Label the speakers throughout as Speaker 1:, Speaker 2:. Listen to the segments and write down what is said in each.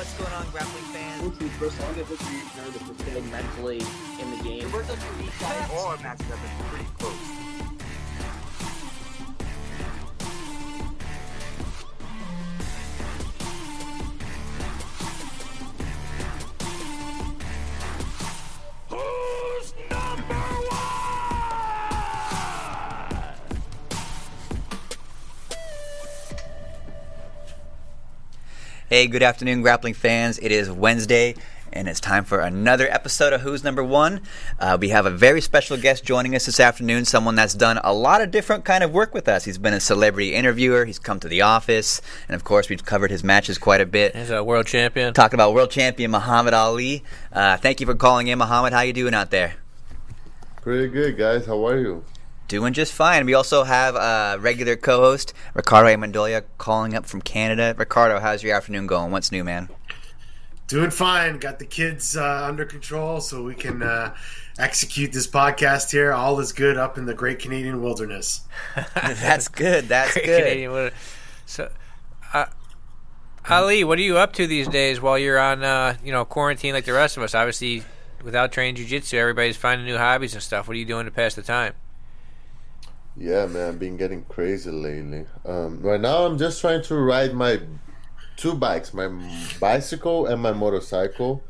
Speaker 1: What's going on, grappling fans?
Speaker 2: The First, I'll get this nervous for staying mentally in the game.
Speaker 3: All our matches have been pretty close.
Speaker 1: Hey, good afternoon, grappling fans. It is Wednesday, and it's time for another episode of Who's Number One. Uh, we have a very special guest joining us this afternoon. Someone that's done a lot of different kind of work with us. He's been a celebrity interviewer. He's come to the office, and of course, we've covered his matches quite a bit.
Speaker 4: He's a world champion.
Speaker 1: Talking about world champion Mahamed Aly. Uh, thank you for calling in, Mahamed. How you doing out there?
Speaker 5: Pretty good, guys. How are you?
Speaker 1: Doing just fine. We also have a regular co-host Ricardo Amendolia calling up from Canada. Ricardo, how's your afternoon going? What's new, man?
Speaker 6: Doing fine. Got the kids uh, under control so we can uh, execute this podcast here. All is good up in the great Canadian wilderness.
Speaker 1: That's good. That's
Speaker 4: Great
Speaker 1: good.
Speaker 4: Canadian wood- So, uh, Aly, what are you up to these days while you're on, uh, you know, quarantine like the rest of us? Obviously, without training jujitsu, everybody's finding new hobbies and stuff. What are you doing to pass the time?
Speaker 5: Yeah, man, I've been getting crazy lately. Um, right now, I'm just trying to ride my two bikes, my bicycle and my motorcycle.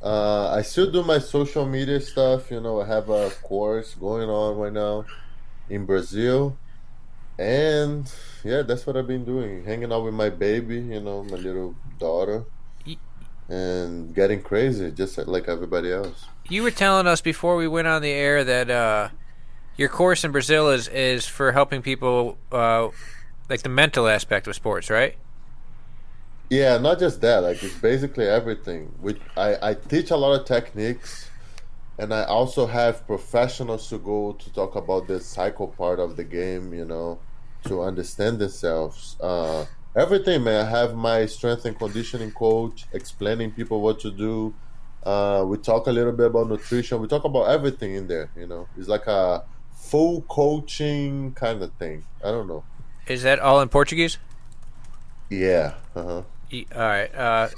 Speaker 5: Uh, I still do my social media stuff. You know, I have a course going on right now in Brazil, and yeah, that's what I've been doing. Hanging out with my baby, you know, my little daughter, and getting crazy, just like everybody else.
Speaker 4: You were telling us before we went on the air that uh, your course in Brazil is, is for helping people, uh, like the mental aspect of sports, right?
Speaker 5: Yeah, not just that. Like it's basically everything. Which I, I teach a lot of techniques, and I also have professionals to go to talk about the psycho part of the game. You know, to understand themselves. Uh, everything, man. I have my strength and conditioning coach explaining people what to do. Uh, we talk a little bit about nutrition. We talk about everything in there. You know, it's like a full coaching kind of thing. I don't know.
Speaker 4: Is that all in Portuguese?
Speaker 5: Yeah. Uh huh.
Speaker 4: E- All right. Uh,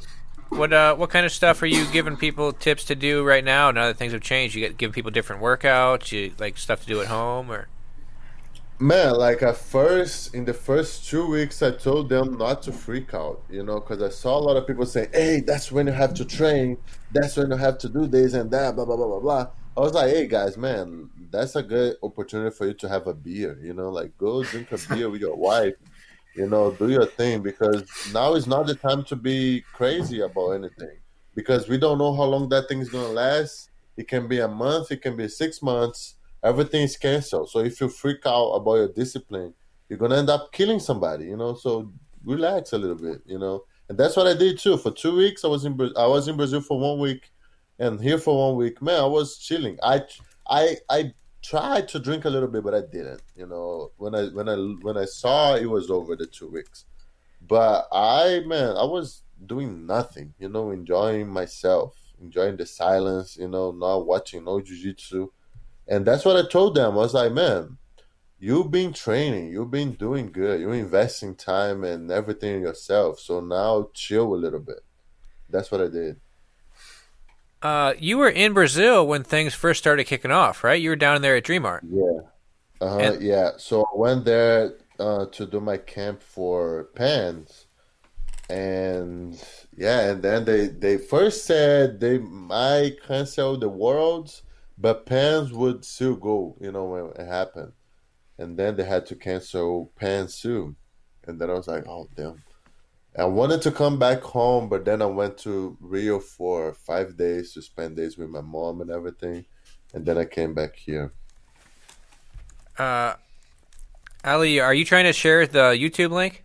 Speaker 4: what uh, what kind of stuff are you giving people tips to do right now? Now that things have changed, you get give people different workouts, you like stuff to do at home, or
Speaker 5: Man, like at first, in the first two weeks, I told them not to freak out, you know, because I saw a lot of people saying, hey, that's when you have to train. That's when you have to do this and that, blah, blah, blah, blah, blah. I was like, hey, guys, man, that's a good opportunity for you to have a beer, you know, like go drink a beer with your wife, you know, do your thing, because now is not the time to be crazy about anything, because we don't know how long that thing is going to last. It can be a month, it can be six months everything is canceled. So if you freak out about your discipline, you're gonna end up killing somebody, you know. So relax a little bit, you know. And that's what I did too. For two weeks, I was in I was in Brazil for one week, and here for one week. Man, I was chilling. I I I tried to drink a little bit, but I didn't. You know, when I when I when I saw it was over the two weeks, but I man, I was doing nothing. You know, enjoying myself, enjoying the silence. You know, not watching no jujitsu. And that's what I told them. I was like, man, you've been training, you've been doing good, you're investing time and everything in yourself. So now chill a little bit. That's what I did.
Speaker 4: Uh, you were in Brazil when things first started kicking off, right? You were down there at Dream Art.
Speaker 5: Yeah. Uh huh.
Speaker 4: And-
Speaker 5: Yeah. So I went there uh, to do my camp for pans, and yeah, and then they they first said they might cancel the worlds, but pans would still go. You know when it happened, and then they had to cancel pans too, and then I was like, oh damn. I wanted to come back home, but then I went to Rio for five days to spend days with my mom and everything, and then I came back here.
Speaker 4: Uh, Aly, are you trying to share the YouTube link?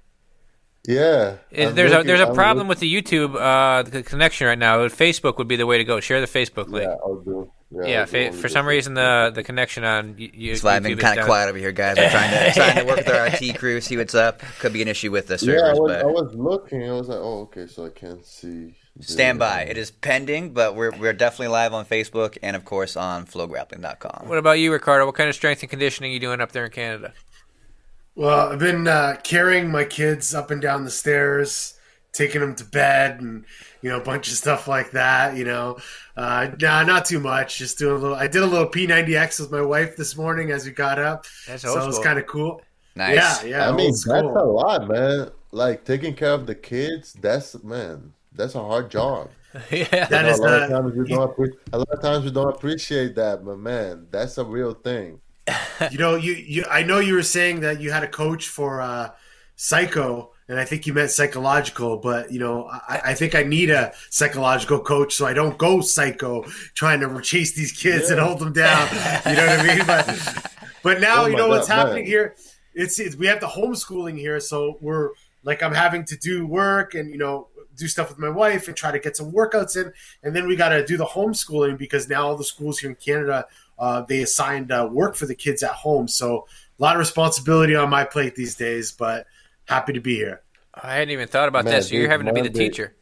Speaker 5: Yeah,
Speaker 4: there's a there's a
Speaker 5: I'm
Speaker 4: problem
Speaker 5: look-
Speaker 4: with the YouTube uh, the connection right now. Facebook would be the way to go. Share the Facebook link.
Speaker 5: Yeah, I'll do. Yeah,
Speaker 4: Yeah,
Speaker 5: I'll do
Speaker 4: fa-
Speaker 5: only
Speaker 4: for some reason the the connection on y- y-
Speaker 1: That's why I've been kind of quiet over here, guys. I'm trying to trying to work with our IT crew, see what's up. Could be an issue with the
Speaker 5: Yeah, I
Speaker 1: servers,
Speaker 5: was,
Speaker 1: but
Speaker 5: I was looking. I was like, oh, okay, so I can't see.
Speaker 1: stand by. It is pending, but we're we're definitely live on Facebook and of course on flowgrappling.com.
Speaker 4: What about you, Ricardo? What kind of strength and conditioning are you doing up there in Canada?
Speaker 6: Well, I've been uh, carrying my kids up and down the stairs, taking them to bed and you know a bunch of stuff like that. You know, uh, nah, not too much. Just doing a little. I did a little P90X with my wife this morning as we got up,
Speaker 4: That's
Speaker 6: so it was kind of cool.
Speaker 1: Nice.
Speaker 6: Yeah, yeah.
Speaker 5: I mean, that's
Speaker 6: school.
Speaker 5: a lot, man. Like taking care of the kids. That's man. That's a hard job.
Speaker 4: yeah.
Speaker 6: That
Speaker 5: know,
Speaker 6: is
Speaker 5: a lot
Speaker 6: the-
Speaker 5: of times we don't. Appre- a lot of times we don't appreciate that, but man, that's a real thing.
Speaker 6: you know, you, you I know you were saying that you had a coach for uh, psycho, and I think you meant psychological, but you know, I, I think I need a psychological coach so I don't go psycho trying to chase these kids and hold them down. You know what I mean? But but now
Speaker 5: Oh
Speaker 6: you know what's
Speaker 5: God,
Speaker 6: happening
Speaker 5: man.
Speaker 6: here. It's, it's we have the homeschooling here, so we're like I'm having to do work and you know do stuff with my wife and try to get some workouts in, and then we got to do the homeschooling because now all the schools here in Canada uh, they assigned uh, work for the kids at home. So a lot of responsibility on my plate these days, but happy to be here.
Speaker 4: I hadn't even thought about
Speaker 5: Man,
Speaker 4: that. So you're having to be the
Speaker 5: Monday-
Speaker 4: teacher.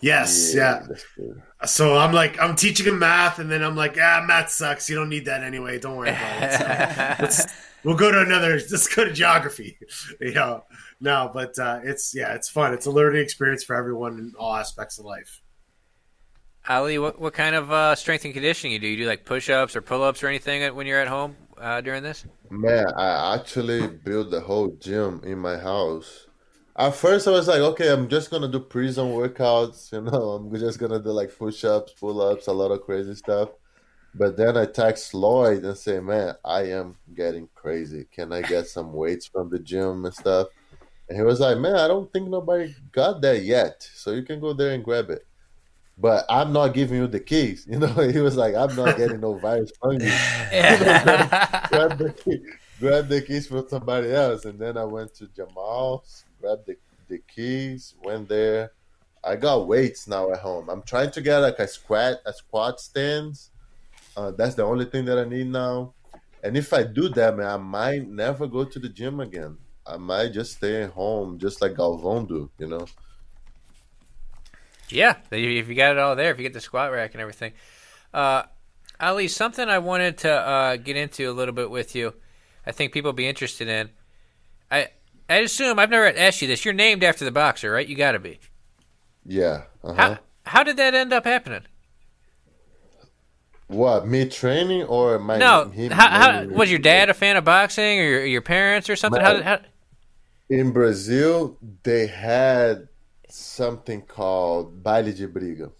Speaker 6: Yes, yeah.
Speaker 5: that's good.
Speaker 6: So I'm like, I'm teaching him math, and then I'm like, ah, math sucks. You don't need that anyway. Don't worry about it. So we'll go to another. Let's go to geography. You know, no, but uh, it's yeah, it's fun. It's a learning experience for everyone in all aspects of life.
Speaker 4: Aly, what what kind of uh, strength and conditioning you do? You do like push ups or pull ups or anything when you're at home uh, during this?
Speaker 5: Man, I actually built the whole gym in my house. At first, I was like, okay, I'm just gonna do prison workouts. You know, I'm just gonna do like push-ups, pull-ups, a lot of crazy stuff. But then I text Lloyd and say, man, I am getting crazy. Can I get some weights from the gym and stuff? And he was like, man, I don't think nobody got that yet, so you can go there and grab it. But I'm not giving you the keys. You know, he was like, I'm not getting no virus from you grab the key, grab the keys from somebody else, and then I went to Jamal's, grabbed the, the keys, went there. I got weights now at home. I'm trying to get like a squat a squat stands. Uh, that's the only thing that I need now. And if I do that, man, I might never go to the gym again. I might just stay at home, just like Galvão do. You know.
Speaker 4: Yeah, if you got it all there, if you get the squat rack and everything. Uh, Aly, something I wanted to uh, get into a little bit with you. I think people will be interested in. I I assume I've never asked you this. You're named after the boxer, right? You got to be.
Speaker 5: Yeah. Uh-huh.
Speaker 4: How how did that end up happening?
Speaker 5: What me training or my
Speaker 4: No,
Speaker 5: him
Speaker 4: how, how, was your dad a fan of boxing, or your, your parents, or something? How,
Speaker 5: My-
Speaker 4: how,
Speaker 5: in Brazil, they had something called baile de briga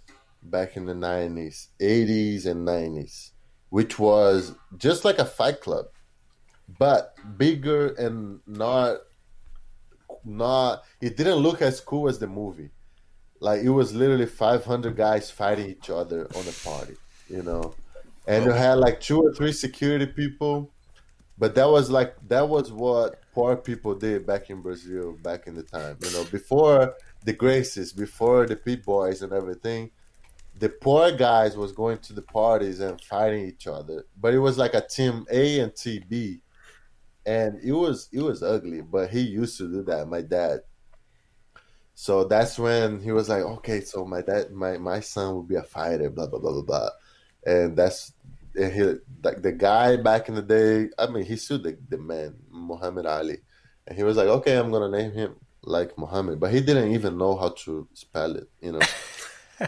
Speaker 5: back in the 90s, 80s and 90s, which was just like a fight club, but bigger and not not it didn't look as cool as the movie. Like it was literally 500 guys fighting each other on a party, you know. And you had like two or three security people but that was like that was what poor people did back in Brazil back in the time. You know, before the Gracies, before the Pit Boys and everything, the poor guys was going to the parties and fighting each other. But it was like a team A and team B, and it was it was ugly. But he used to do that. My dad. So that's when he was like, okay, so my dad, my my son will be a fighter, blah blah blah blah blah, and that's and he like the guy back in the day. I mean, he sued the, the man Muhammad Ali, and he was like, "Okay, I'm gonna name him like Muhammad," but he didn't even know how to spell it. You know,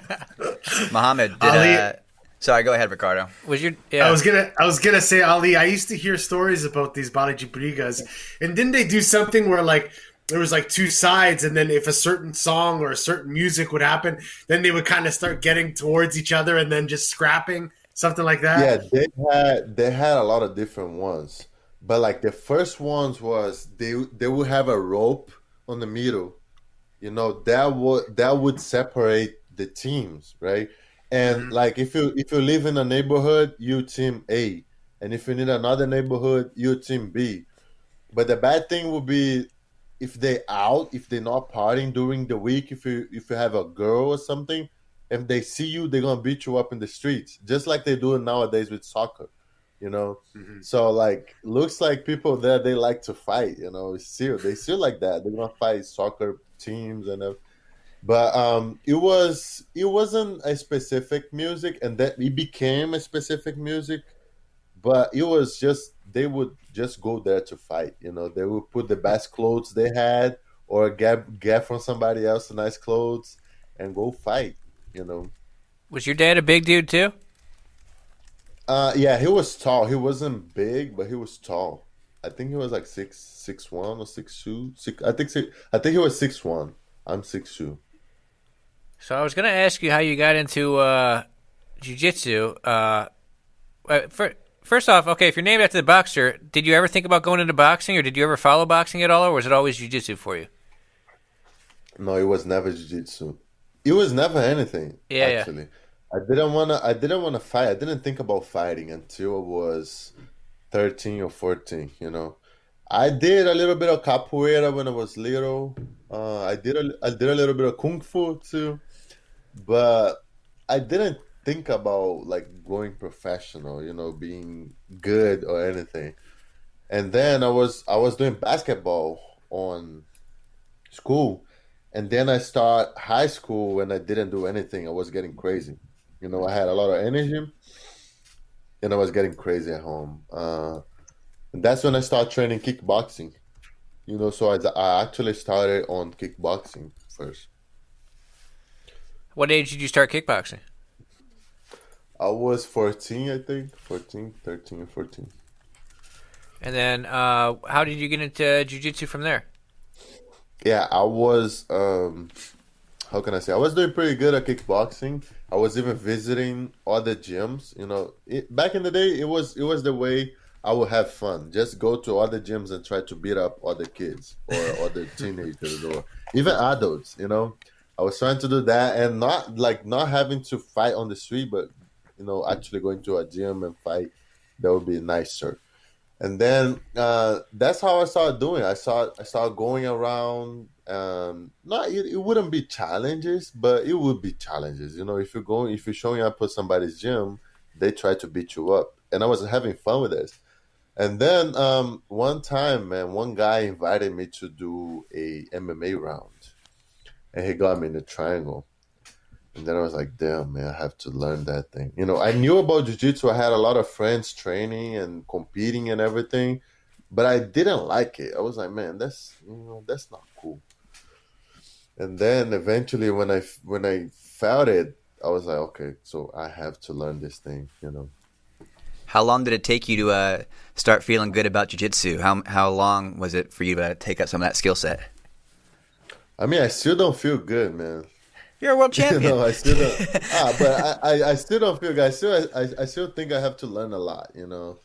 Speaker 1: Muhammad, did,
Speaker 6: Aly-
Speaker 1: uh, sorry, go ahead, Ricardo.
Speaker 4: was your yeah?
Speaker 6: I was gonna, I was gonna say, Aly. I used to hear stories about these Bali Brigas, and didn't they do something where like there was like two sides, and then if a certain song or a certain music would happen, then they would kind of start getting towards each other, and then just scrapping something like that.
Speaker 5: yeah, they had they had a lot of different ones, but like the first ones was they they would have a rope on the middle, you know that would that would separate the teams, right? And mm-hmm. like if you if you live in a neighborhood, you team A, and if you need another neighborhood, you team B. But the bad thing would be if they out, if they're not partying during the week, if you if you have a girl or something, if they see you, they're gonna beat you up in the streets, just like they do nowadays with soccer. You know, so like looks like people there they like to fight. You know, still they still like that. They're gonna fight soccer teams and. Uh, but um, it was it wasn't a specific music, and that it became a specific music. But it was just they would just go there to fight. You know, they would put the best clothes they had, or get get from somebody else nice clothes and go fight. You know.
Speaker 4: Was your dad a big dude too?
Speaker 5: Uh, yeah, he was tall. He wasn't big, but he was tall. I think he was like six six one or six two. Six, I think six, I think he was six one. I'm six two.
Speaker 4: So I was going to ask you how you got into uh, jiu-jitsu. Uh, uh, fir- first off, okay, if you're named after the boxer, did you ever think about going into boxing, or did you ever follow boxing at all, or was it always jiu-jitsu for you?
Speaker 5: No, it was never jiu-jitsu. It was never anything.
Speaker 4: Yeah, yeah.
Speaker 5: I didn't wanna. I didn't wanna fight. I didn't think about fighting until I was thirteen or fourteen. You know, I did a little bit of capoeira when I was little. Uh, I did a. I did a little bit of kung fu too, but I didn't think about like going professional. You know, being good or anything. And then I was I was doing basketball on school, and then I start high school and I didn't do anything. I was getting crazy. You know, I had a lot of energy, and I was getting crazy at home. Uh, and that's when I started training kickboxing. You know, so I, I actually started on kickboxing first.
Speaker 4: What age did you start kickboxing?
Speaker 5: I was 14, I think. 14, 13, 14.
Speaker 4: And then, uh, how did you get into jiu-jitsu from there?
Speaker 5: Yeah, I was. Um, how can I say? I was doing pretty good at kickboxing. I was even visiting other gyms. You know, it, back in the day, it was it was the way I would have fun. Just go to other gyms and try to beat up other kids or other teenagers or even adults. You know, I was trying to do that and not like not having to fight on the street, but you know, actually going to a gym and fight. That would be nicer and then uh, that's how I started doing. I saw I started going around. Um, not it, it wouldn't be challenges, but it would be challenges. You know, if you're going, if you're showing up at somebody's gym, they try to beat you up, and I was having fun with this. And then um, one time, man, one guy invited me to do a MMA round, and he got me in the triangle. And then I was like, damn, man, I have to learn that thing. You know, I knew about jiu-jitsu. I had a lot of friends training and competing and everything, but I didn't like it. I was like, man, that's, you know, that's not cool. And then eventually when I when I felt it, I was like, okay, so I have to learn this thing, you know.
Speaker 1: How long did it take you to uh, start feeling good about jiu-jitsu? How how long was it for you to take up some of that skill set?
Speaker 5: I mean, I still don't feel good, man.
Speaker 1: You're a world champion.
Speaker 5: no, I still don't. ah, but I, I, I still don't feel good. I still, I, I still think I have to learn a lot, you know.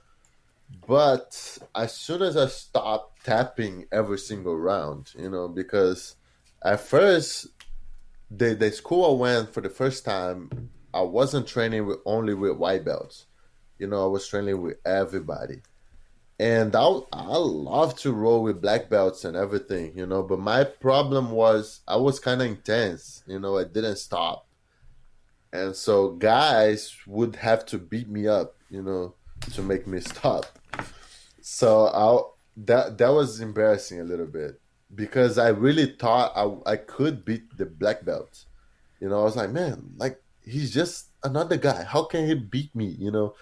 Speaker 5: But as soon as I stop tapping every single round, you know, because at first, the the school I went for the first time, I wasn't training with only with white belts. You know, I was training with everybody and I I love to roll with black belts and everything, you know. But my problem was I was kind of intense, you know. I didn't stop, and so guys would have to beat me up, you know, to make me stop. So I that that was embarrassing a little bit because I really thought I I could beat the black belt, you know. I was like, man, like he's just another guy. How can he beat me, you know?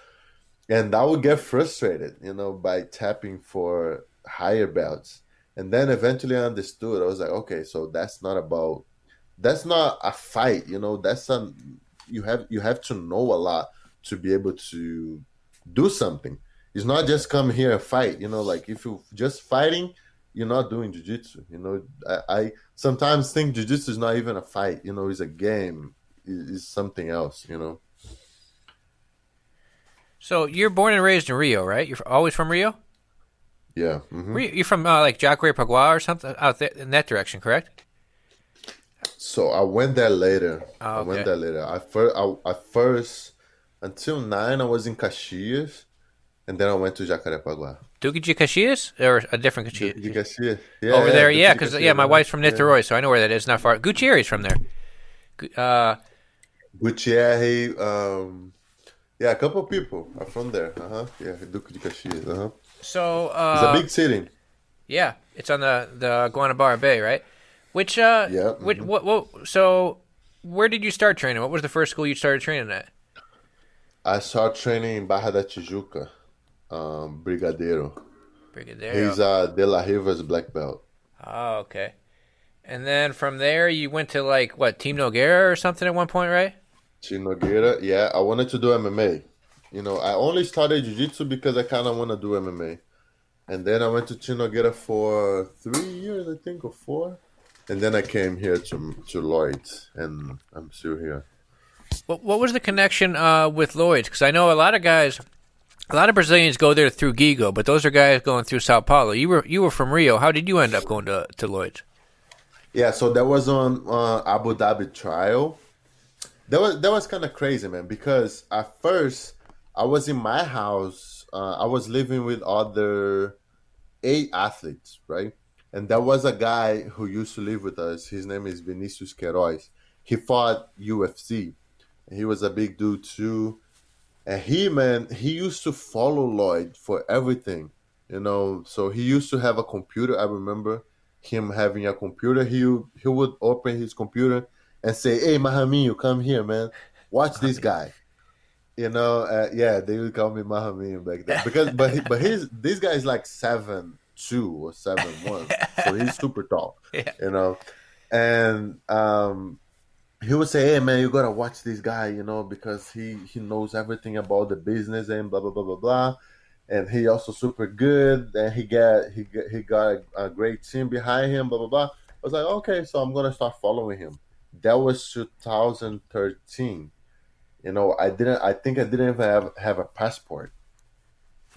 Speaker 5: and I would get frustrated, you know, by tapping for higher belts. And then eventually I understood. I was like, okay, so that's not about that's not a fight, you know, that's a you have you have to know a lot to be able to do something. It's not just come here and fight, you know, like if you're just fighting, you're not doing jiu-jitsu. You know, I, I sometimes think jiu-jitsu is not even a fight, you know, it's a game. It's something else, you know.
Speaker 4: So you're born and raised in Rio, right? You're always from Rio.
Speaker 5: Yeah. mhm.
Speaker 4: Rio- You're from uh, like Jacarepaguá or something out there in that direction, correct?
Speaker 5: So I went there later.
Speaker 4: Oh,
Speaker 5: I went there later. I first, I, I first until nine, I was in Caxias, and then I went to Jacarepaguá.
Speaker 4: Duque de Caxias or a different Caxias?
Speaker 5: De Caxias, yeah,
Speaker 4: Over there,
Speaker 5: Duque
Speaker 4: yeah, because yeah, my wife's from
Speaker 5: Yeah.
Speaker 4: Niterói, so I know where that is. Not far. Gutierrez from there. Uh,
Speaker 5: Gutierrez, um, yeah, a couple of people are from there. Uh huh. Yeah, Duque de Caxias. Uh huh.
Speaker 4: so
Speaker 5: It's
Speaker 4: uh,
Speaker 5: a big city.
Speaker 4: yeah, it's on the the Guanabara Bay, right? Which uh,
Speaker 5: Yeah,
Speaker 4: which,
Speaker 5: mhm.
Speaker 4: what what? So where did you start training? What was the first school you started training at?
Speaker 5: I started training in Barra da Tijuca, um, Brigadeiro.
Speaker 4: Brigadeiro.
Speaker 5: He's uh, De La Riva's black belt.
Speaker 4: Oh, okay. And then from there, you went to like what Team Nogueira or something at one point, right?
Speaker 5: Team Nogueira, yeah, I wanted to do MMA. You know, I only started jiu-jitsu because I kind of want to do MMA. And then I went to Team Nogueira for three years, I think, or four. And then I came here to to Lloyd's, and I'm still here.
Speaker 4: What, what was the connection uh, with Lloyd's? Because I know a lot of guys, a lot of Brazilians go there through Gigo, but those are guys going through Sao Paulo. You were you were from Rio. How did you end up going to to Lloyd's?
Speaker 5: Yeah, so that was on uh, Abu Dhabi trial. That was that was kind of crazy, man. Because at first I was in my house. Uh, I was living with other eight athletes, right? And there was a guy who used to live with us. His name is Vinicius Queiroz. He fought UFC. He was a big dude too. And he, man, he used to follow Lloyd for everything, you know. So he used to have a computer. I remember him having a computer. He he would open his computer and say, "Hey, Mahaminho, come here, man. Watch this guy." You know, uh, yeah, they would call me Mahaminho back then because, but he, but his this guy is like seven two or seven one, so he's super tall.
Speaker 4: Yeah.
Speaker 5: You know, and um, he would say, "Hey, man, you gotta watch this guy, you know, because he he knows everything about the business and blah blah blah blah blah." And he also super good, and he got he got, he got a, a great team behind him, blah blah blah. I was like, okay, so I'm gonna start following him. That was 2013. You know, I didn't. I think I didn't even have have a passport.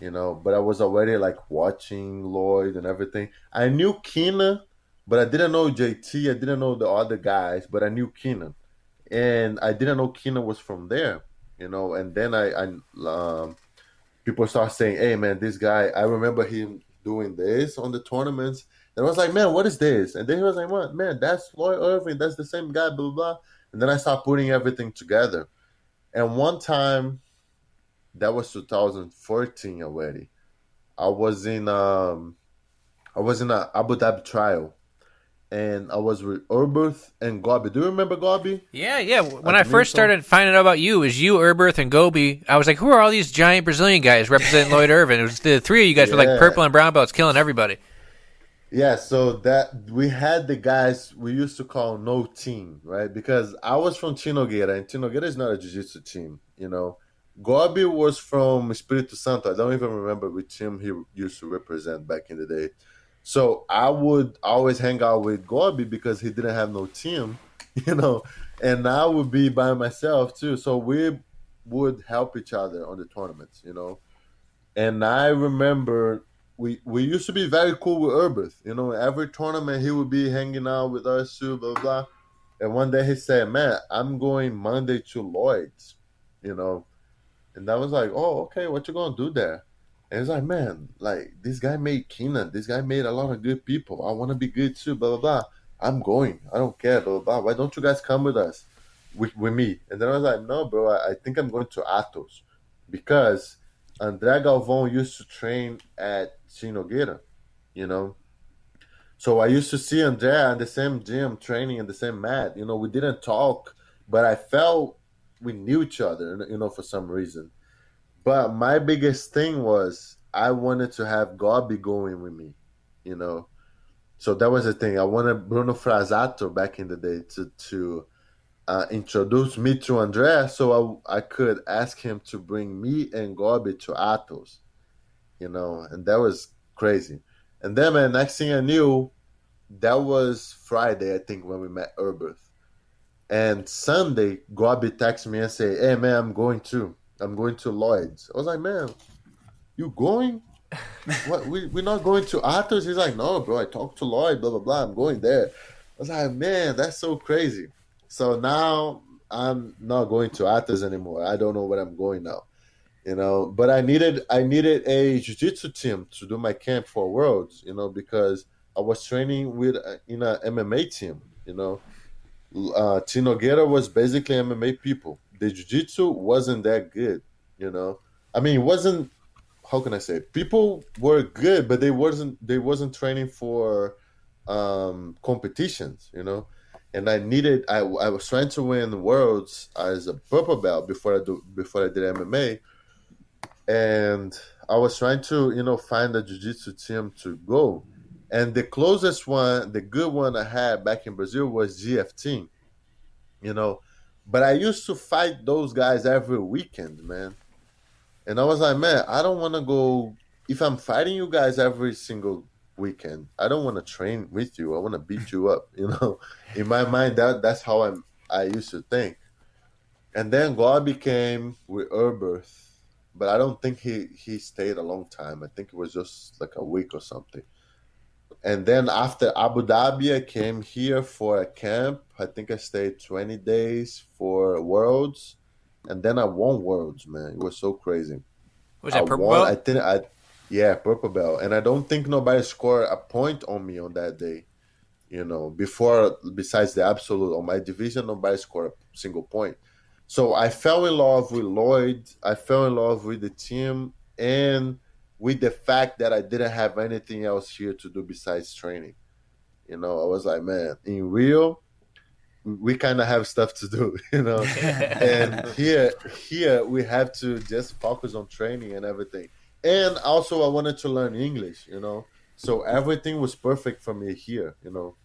Speaker 5: You know, but I was already like watching Lloyd and everything. I knew Keenan, but I didn't know JT. I didn't know the other guys, but I knew Keenan, and I didn't know Keenan was from there. You know, and then I, I um, people start saying, "Hey, man, this guy." I remember him doing this on the tournaments. And I was like, man, what is this? And then he was like, what? Man, that's Lloyd Irvin. That's the same guy, blah, blah, blah. And then I start putting everything together. And one time, that was 2014 already. I was in um, I was in a Abu Dhabi trial, and I was with Erberth and Gobi. Do you remember Gobi?
Speaker 4: Yeah, yeah. When
Speaker 5: Uh,
Speaker 4: I first
Speaker 5: Minto?
Speaker 4: started finding out about you, it was you, Erberth, and Gobi. I was like, who are all these giant Brazilian guys representing Lloyd Irvin? It was the three of you guys were like purple and brown belts, killing everybody.
Speaker 5: Yeah, so that we had the guys we used to call no team, right? Because I was from Team Nogueira, and Team Nogueira is not a jiu-jitsu team, you know. Gobi was from Espírito Santo. I don't even remember which team he used to represent back in the day. So I would always hang out with Gobi because he didn't have no team, you know, and I would be by myself too. So we would help each other on the tournaments, you know. And I remember we we used to be very cool with Erberth. You know, every tournament he would be hanging out with us too, blah. blah. And one day he said, "Man, I'm going Monday to Lloyd's," you know, and I was like, "Oh, okay, what you gonna do there?" And he's like, "Man, like this guy made Keenan. This guy made a lot of good people. I want to be good too, blah blah blah. I'm going. I don't care, blah blah blah. Why don't you guys come with us, with, with me?" And then I was like, "No, bro. I, I think I'm going to Atos because." André Galvão used to train at Team Nogueira, you know. So I used to see André in the same gym training in the same mat. You know, we didn't talk, but I felt we knew each other, you know, for some reason. But my biggest thing was I wanted to have Gobi going with me, you know. So that was the thing. I wanted Bruno Frazato back in the day to to uh, introduce me to André, so I, I could ask him to bring me and Gobi to Atos, you know, and that was crazy. And then, man, next thing I knew, that was Friday, I think, when we met Erberth. And Sunday, Gobi texted me and say, "Hey, man, I'm going too. I'm going to Lloyd's." I was like, "Man, you going? what? We we're not going to Atos?" He's like, "No, bro. I talked to Lloyd. Blah blah blah. I'm going there." I was like, "Man, that's so crazy." So now I'm not going to Atos anymore. I don't know where I'm going now. You know, but I needed I needed a jiu-jitsu team to do my camp for Worlds, you know, because I was training with uh, in a MMA team, you know. Uh Team Nogueira was basically MMA people. The jiu-jitsu wasn't that good, you know. I mean, it wasn't how can I say? People were good, but they wasn't they wasn't training for um competitions, you know and I needed. I, I was trying to win worlds as a purple belt before I do before I did MMA, and I was trying to you know find a jiu-jitsu team to go, And the closest one, the good one I had back in Brazil was GF You know, but I used to fight those guys every weekend, man. And I was like, man, I don't want to go. If I'm fighting you guys every single weekend, I don't want to train with you. I want to beat you up. You know, in my mind, that that's how I'm. I used to think. And then God became with Erberth, but I don't think he he stayed a long time. I think it was just like a week or something. And then after Abu Dhabi, I came here for a camp. I think I stayed 20 days for Worlds, and then I won Worlds. Man, it was so crazy.
Speaker 4: Was that
Speaker 5: I
Speaker 4: purple
Speaker 5: won.
Speaker 4: belt?
Speaker 5: I think I, yeah, purple belt, and I don't think nobody scored a point on me on that day. You know, before besides the absolute on my division, nobody scored a single point. So I fell in love with Lloyd. I fell in love with the team and with the fact that I didn't have anything else here to do besides training. You know, I was like, man, in Rio, we kind of have stuff to do, you know. and here, here we have to just focus on training and everything. And also, I wanted to learn English, you know. So everything was perfect for me here, you know.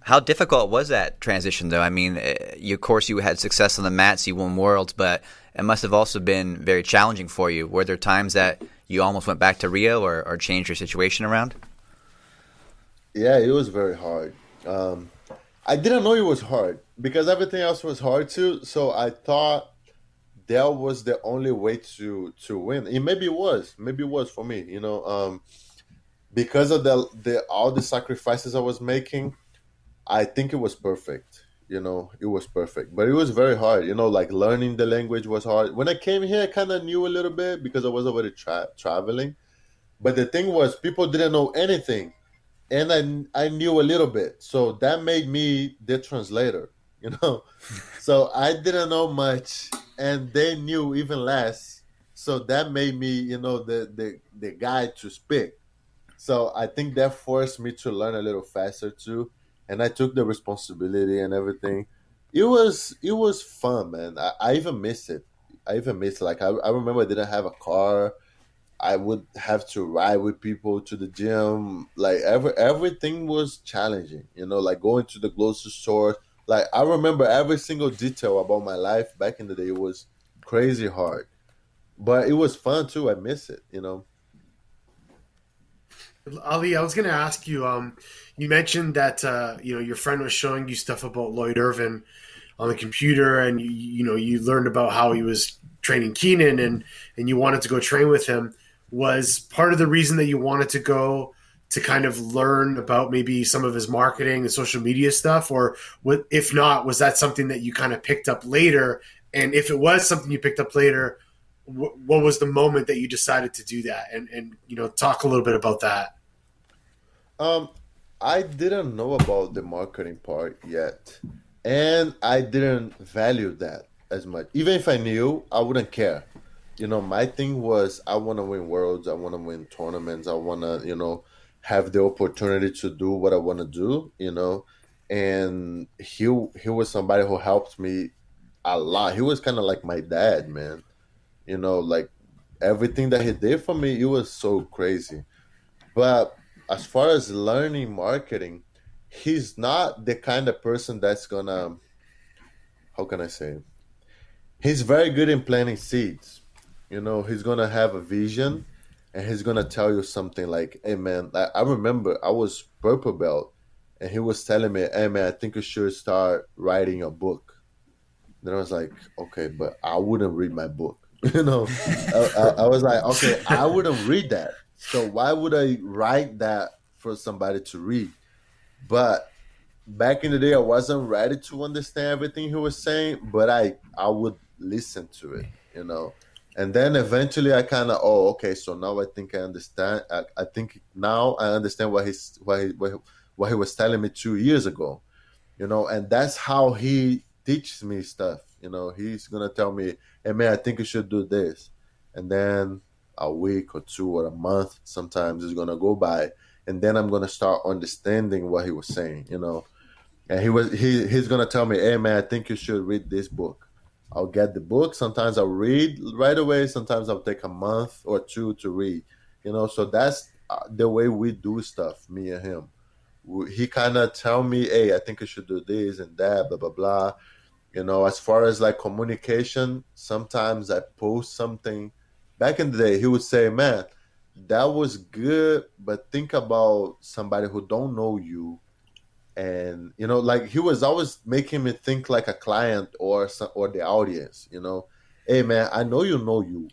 Speaker 1: How difficult was that transition, though? I mean, eh, of course, you had success on the mats, you won worlds, but it must have also been very challenging for you. Were there times that you almost went back to Rio or, or changed your situation around?
Speaker 5: Yeah, it was very hard. Um, I didn't know it was hard because everything else was hard too. So I thought that was the only way to to win. It maybe was, maybe it was for me. You know, um, because of the the all the sacrifices I was making, I think it was perfect. You know, it was perfect, but it was very hard. You know, like learning the language was hard. When I came here, I kind of knew a little bit because I was already tra- traveling. But the thing was, people didn't know anything and I I knew a little bit, so that made me the translator. You know, so I didn't know much, and they knew even less. So that made me, you know, the the the guy to speak. So I think that forced me to learn a little faster too, and I took the responsibility and everything. It was it was fun, man. I, I even miss it. I even miss like I, I remember I didn't have a car. I would have to ride with people to the gym. Like every everything was challenging. You know, like going to the grocery store. Like I remember every single detail about my life back in the day. Was crazy hard, but it was fun too. I miss it. You know.
Speaker 6: Aly, I was going to ask you. Um, you mentioned that uh, you know your friend was showing you stuff about Lloyd Irvin on the computer, and you, you know you learned about how he was training Keenan, and and you wanted to go train with him. Was part of the reason that you wanted to go to kind of learn about maybe some of his marketing and social media stuff, or what? If not, was that something that you kind of picked up later? And if it was something you picked up later, wh- what was the moment that you decided to do that? And and you know, talk a little bit about that.
Speaker 5: Um, I didn't know about the marketing part yet, and I didn't value that as much. Even if I knew, I wouldn't care. You know, my thing was I want to win worlds, I want to win tournaments, I want to, you know, have the opportunity to do what I want to do. You know, and he he was somebody who helped me a lot. He was kind of like my dad, man. You know, like everything that he did for me, it was so crazy. But as far as learning marketing, he's not the kind of person that's gonna how can I say? He's very good in planting seeds. You know, he's gonna have a vision and he's gonna tell you something like, Hey man, I, I remember I was purple belt and he was telling me, Hey man, I think you should start writing a book. Then I was like, Okay, but I wouldn't read my book. You know, I, I, I was like, okay, I wouldn't read that. So why would I write that for somebody to read? But back in the day, I wasn't ready to understand everything he was saying, but I I would listen to it, you know. And then eventually, I kind of oh okay, so now I think I understand. I, I think now I understand what he's what he, what he was telling me two years ago, you know. And that's how he teaches me stuff. You know, he's gonna tell me, "Hey man, I think you should do this," and then a week or two or a month sometimes is gonna go by, and then I'm gonna start understanding what he was saying. You know, and he was he he's gonna tell me, "Hey man, I think you should read this book." I'll get the book. Sometimes I'll read right away. Sometimes I'll take a month or two to read. You know, so that's uh, the way we do stuff, me and him. He kind of tell me, "Hey, I think you should do this and that, blah blah blah." You know, as far as like communication, sometimes I post something. Back in the day, he would say, "Man, that was good, but think about somebody who don't know you." And you know, like he was always making me think like a client or some, or the audience. You know, hey man, I know you know you,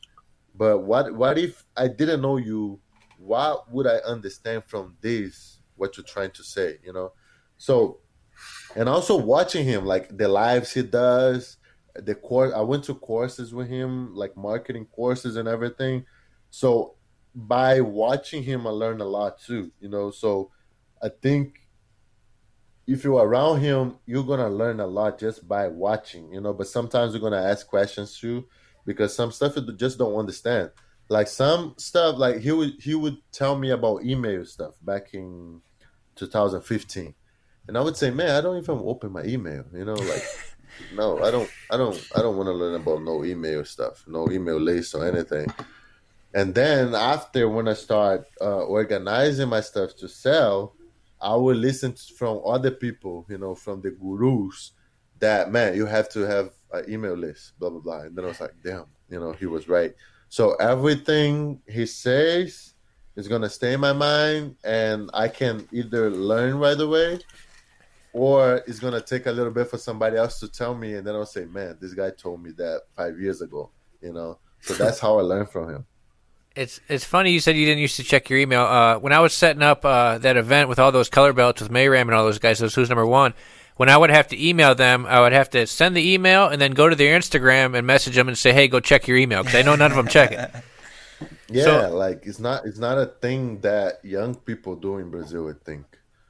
Speaker 5: but what what if I didn't know you? What would I understand from this? What you're trying to say? You know, so and also watching him like the lives he does the course i went to courses with him like marketing courses and everything so by watching him i learned a lot too you know so i think if you're around him you're gonna learn a lot just by watching you know but sometimes you're gonna ask questions too because some stuff you just don't understand like some stuff like he would he would tell me about email stuff back in 2015 and I would say, man, I don't even open my email. You know, like, no, I don't, I don't, I don't want to learn about no email stuff, no email list or anything. And then after when I start uh, organizing my stuff to sell, I will listen from other people, you know, from the gurus that man, you have to have an email list, blah blah blah. And then I was like, damn, you know, he was right. So everything he says is gonna stay in my mind, and I can either learn right away or it's gonna take a little bit for somebody else to tell me, and then I'll say, "Man, this guy told me that five years ago." You know, so that's how I learned from him.
Speaker 4: It's it's funny you said you didn't used to check your email. Uh, when I was setting up uh, that event with all those color belts with Mayram and all those guys, those who's number one. When I would have to email them, I would have to send the email and then go to their Instagram and message them and say, "Hey, go check your email," because I know none of them check it.
Speaker 5: Yeah,
Speaker 4: So-
Speaker 5: like it's not it's not a thing that young people do in Brazil. I think.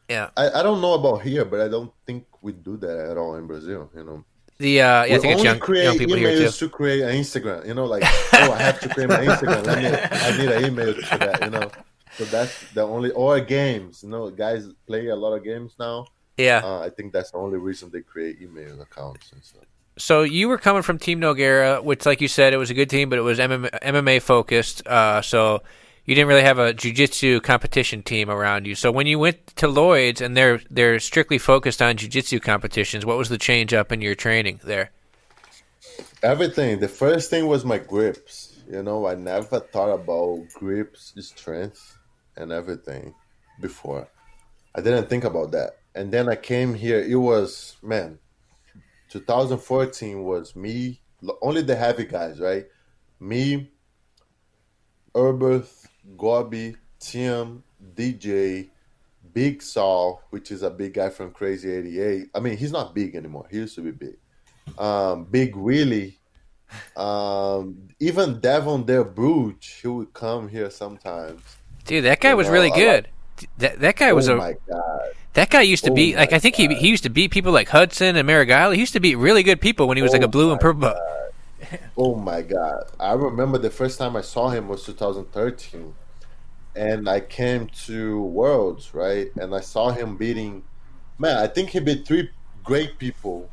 Speaker 4: Yeah.
Speaker 5: I, I don't know about here, but I don't think we do that at all in Brazil. You know,
Speaker 4: The uh, yeah, I think it's young,
Speaker 5: create
Speaker 4: young people here too.
Speaker 5: to create an Instagram. You know, like oh, I have to create my Instagram. Let me, I need an email for that. You know, so that's the only or games. You know, guys play a lot of games now.
Speaker 4: Yeah.
Speaker 5: Uh, I think that's the only reason they create email accounts and stuff.
Speaker 4: So you were coming from Team Nogueira, which, like you said, it was a good team, but it was MMA, MMA focused. Uh, so you didn't really have a jiu-jitsu competition team around you. So when you went to Lloyd's and they're they're strictly focused on jiu-jitsu competitions, what was the change up in your training there?
Speaker 5: Everything. The first thing was my grips. You know, I never thought about grips, strength, and everything before. I didn't think about that. And then I came here. It was man. 2014 was me, only the heavy guys, right? Me, Erberth, Gobi, Tim, DJ, Big Saul, which is a big guy from Crazy 88. I mean, he's not big anymore. He used to be big. Um, big Willie, um, even Devon Der Bruge, he would come here sometimes.
Speaker 4: Dude, that guy
Speaker 5: You
Speaker 4: was
Speaker 5: know,
Speaker 4: really good. That that guy was
Speaker 5: oh
Speaker 4: a
Speaker 5: my god!
Speaker 4: that guy used to
Speaker 5: Oh
Speaker 4: beat like I think he he used to beat people like Hudson and Marigali. He used to beat really good people when he was like
Speaker 5: Oh
Speaker 4: a blue and purple. belt.
Speaker 5: Oh my god! I remember the first time I saw him was 2013, and I came to Worlds right, and I saw him beating. Man, I think he beat three great people,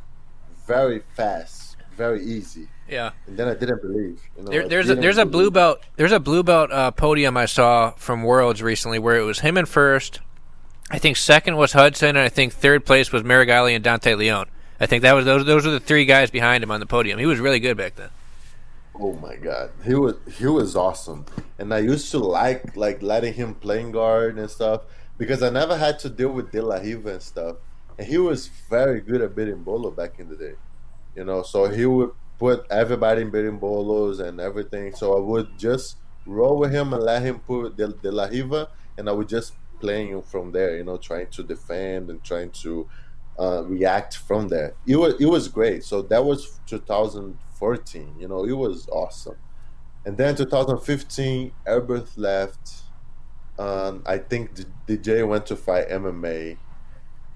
Speaker 5: very fast, very easy.
Speaker 4: Yeah.
Speaker 5: And then I didn't believe. You know,
Speaker 4: There, there's a
Speaker 5: didn't
Speaker 4: there's a blue belt there's a blue belt uh, podium I saw from Worlds recently where it was him in first. I think second was Hudson, and I think third place was Marigali and Dante Leone. I think that was those those were the three guys behind him on the podium. He was really good back then.
Speaker 5: Oh my god, he was he was awesome, and I used to like like letting him playing guard and stuff because I never had to deal with De La Riva and stuff, and he was very good at berimbolo back in the day, you know. So he would put everybody in berimbolos and everything. So I would just roll with him and let him put De, De La Riva, and I would just playing him from there, you know, trying to defend and trying to uh, react from there. It was it was great. So that was 2014. You know, it was awesome. And then 2015, Erberth left. Um, I think the DJ went to fight MMA.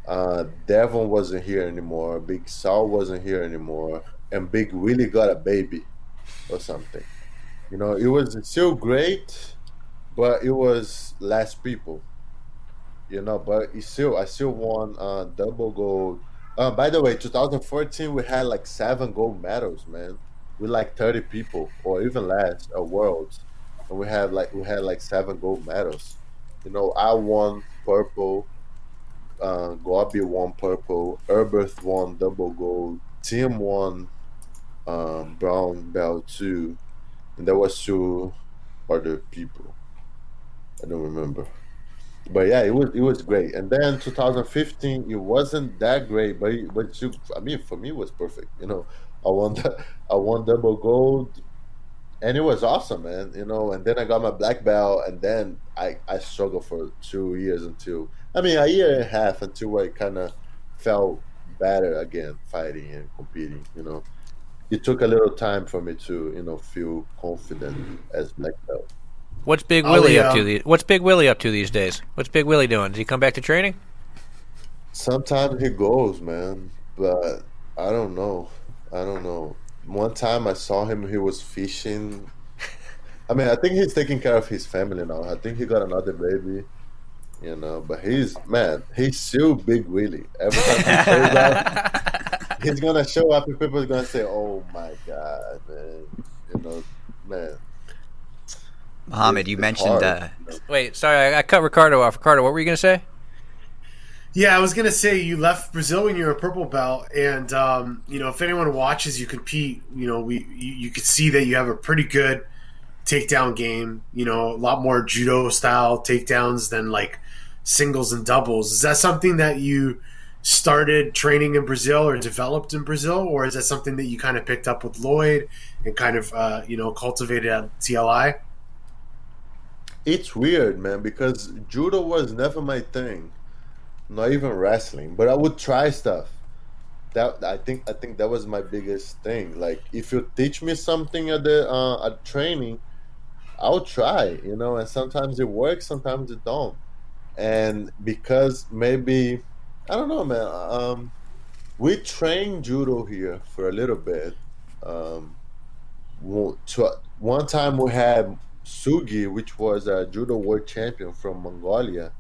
Speaker 5: Uh, Devon wasn't here anymore. Big Sal wasn't here anymore, and Big Willie got a baby or something. You know, it was still great, but it was less people you know but it still i still won uh double gold uh, by the way 2014 we had like seven gold medals man We like 30 people or even less at worlds and we had like we had like seven gold medals You know, I won purple. Uh, Gobi won purple. Erberth won double gold. Tim won um, brown belt too, and there was two other people. I don't remember, but yeah, it was it was great. And then 2015, it wasn't that great, but but you, I mean, for me, it was perfect. You know, I won the, I won double gold, and it was awesome, man. You know, and then I got my black belt, and then I I struggled for two years until I mean a year and a half until I kind of felt better again fighting and competing. You know, it took a little time for me to you know feel confident as black belt.
Speaker 4: What's Big
Speaker 6: Oh,
Speaker 4: Willie
Speaker 6: yeah.
Speaker 4: up uh, to? The, what's Big Willie up to these days? What's Big Willie doing? Does he come back to training?
Speaker 5: Sometimes he goes, man, but I don't know. I don't know. One time I saw him, he was fishing. I mean, I think he's taking care of his family now. I think he got another baby, you know. But he's man, he's still Big Willie. Every time he shows up, he's gonna show up, and people are gonna say, "Oh my god, man!" You know, man.
Speaker 1: Mahamed, you mentioned uh.
Speaker 4: Wait, sorry, I, I cut Ricardo off. Ricardo, what were you going to say?
Speaker 6: Yeah, I was gonna say you left Brazil when you were a purple belt, and um, you know if anyone watches you compete, you know we you, you could see that you have a pretty good takedown game. You know, a lot more judo style takedowns than like singles and doubles. Is that something that you started training in Brazil or developed in Brazil, or is that something that you kind of picked up with Lloyd and kind of uh, you know cultivated at TLI?
Speaker 5: It's weird, man, because judo was never my thing. Not even wrestling, but I would try stuff. That I think I think that was my biggest thing. Like if you teach me something at the uh, at training, I'll try. You know, and sometimes it works, sometimes it don't. And because maybe I don't know, man. Um, we train judo here for a little bit. Um, one time we had Sugi, which was a judo world champion from Mongolia,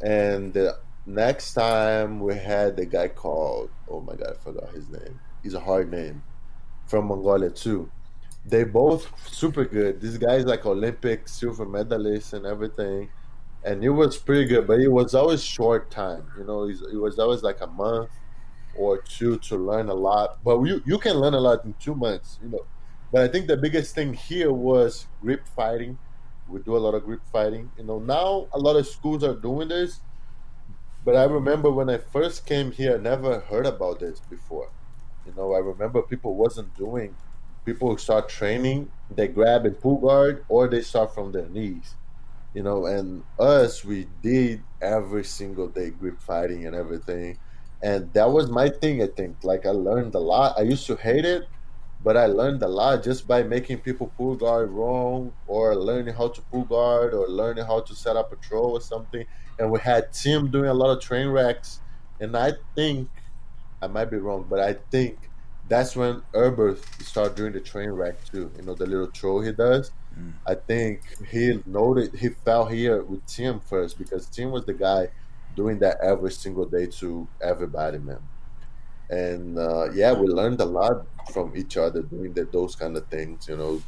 Speaker 5: and the next time we had the guy called oh my god, I forgot his name. He's a hard name from Mongolia too. They both super good. This guy's like Olympic silver medalist and everything, and it was pretty good. But it was always short time. You know, it was always like a month or two to learn a lot. But you you can learn a lot in two months. You know, but I think the biggest thing here was grip fighting. We do a lot of grip fighting. You know, now a lot of schools are doing this, but I remember when I first came here, I never heard about this before. You know, I remember people wasn't doing. People start training, they grab and pull guard, or they start from their knees. You know, and us, we did every single day grip fighting and everything, and that was my thing. I think, like, I learned a lot. I used to hate it, but I learned a lot just by making people pull guard wrong, or learning how to pull guard, or learning how to set up a throw or something. And we had Tim doing a lot of train wrecks, and I think I might be wrong, but I think that's when Erberth started doing the train wreck too. You know, the little throw he does. Mm. I think he noted he fell here with Tim first because Tim was the guy doing that every single day to everybody, man. And uh, yeah, we learned a lot from each other doing that, those kind of things, you know.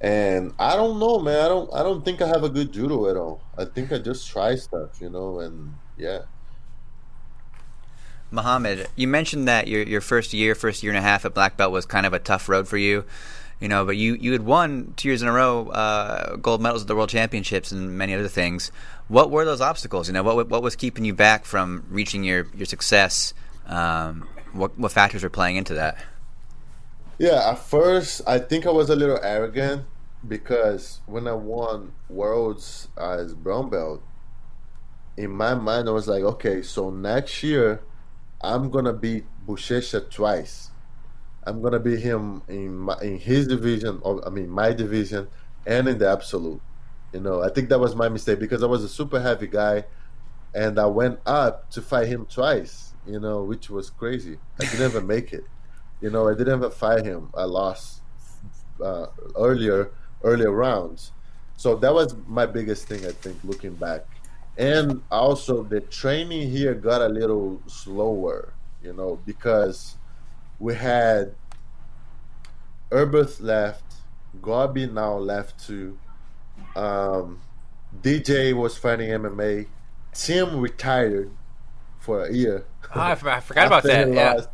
Speaker 5: And I don't know, man. I don't. I don't think I have a good judo at all. I think I just try stuff, you know. And yeah,
Speaker 1: Mahamed, you mentioned that your your first year, first year and a half at black belt was kind of a tough road for you, you know. But you you had won two years in a row uh, gold medals at the world championships and many other things. What were those obstacles? You know, what what was keeping you back from reaching your your success? Um, what what factors are playing into that?
Speaker 5: Yeah, at first I think I was a little arrogant because when I won worlds as brown belt, in my mind I was like, okay, so next year I'm gonna beat Buchecha twice. I'm gonna beat him in my, in his division, or I mean my division, and in the absolute. You know, I think that was my mistake because I was a super heavy guy, and I went up to fight him twice. You know, which was crazy. I didn't even make it. You know, I didn't even fight him. I lost uh, earlier earlier rounds. So that was my biggest thing, I think, looking back. And also the training here got a little slower, you know, because we had Erberth left, Gobi now left too. Um, DJ was fighting MMA. Tim retired for a year.
Speaker 4: Oh, I, for- I forgot about that. Yeah.
Speaker 5: lost-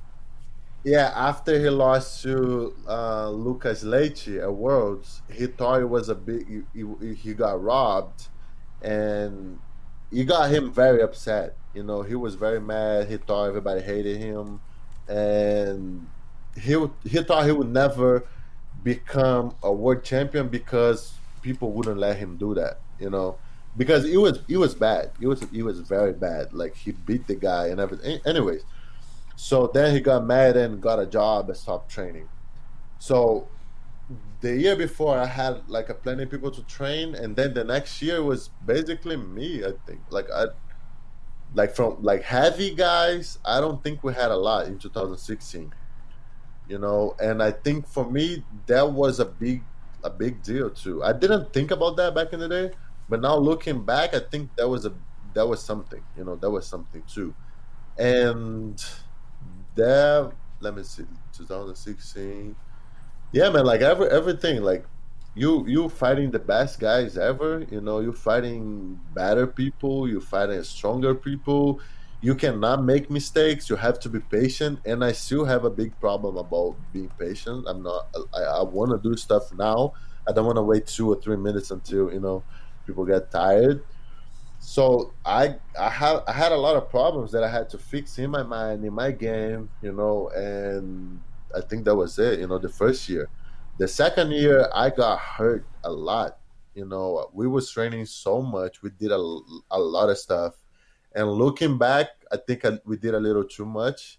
Speaker 5: yeah, after he lost to uh, Lucas Leite at Worlds, he thought it was a big. He, he, he got robbed, and he got him very upset. You know, he was very mad. He thought everybody hated him, and he he thought he would never become a world champion because people wouldn't let him do that. You know, because it was it was bad. It was it was very bad. Like he beat the guy and everything. Anyways, so then he got mad and got a job and stopped training. So the year before, I had like a plenty of people to train, and then the next year was basically me. I think like I like from like heavy guys. I don't think we had a lot in 2016. You know, and I think for me that was a big a big deal too. I didn't think about that back in the day, but now looking back, I think that was a that was something. You know, that was something too. And that let me see, 2016. Yeah, man, like every everything, like you you fighting the best guys ever. You know, you fighting better people. You fighting stronger people. You cannot make mistakes. You have to be patient. And I still have a big problem about being patient. I'm not. I, I want to do stuff now. I don't want to wait two or three minutes until you know people get tired. So I I had I had a lot of problems that I had to fix in my mind in my game, you know, and I think that was it. You know, the first year, the second year I got hurt a lot. You know, we was training so much, we did a, a lot of stuff, and looking back, I think I, we did a little too much.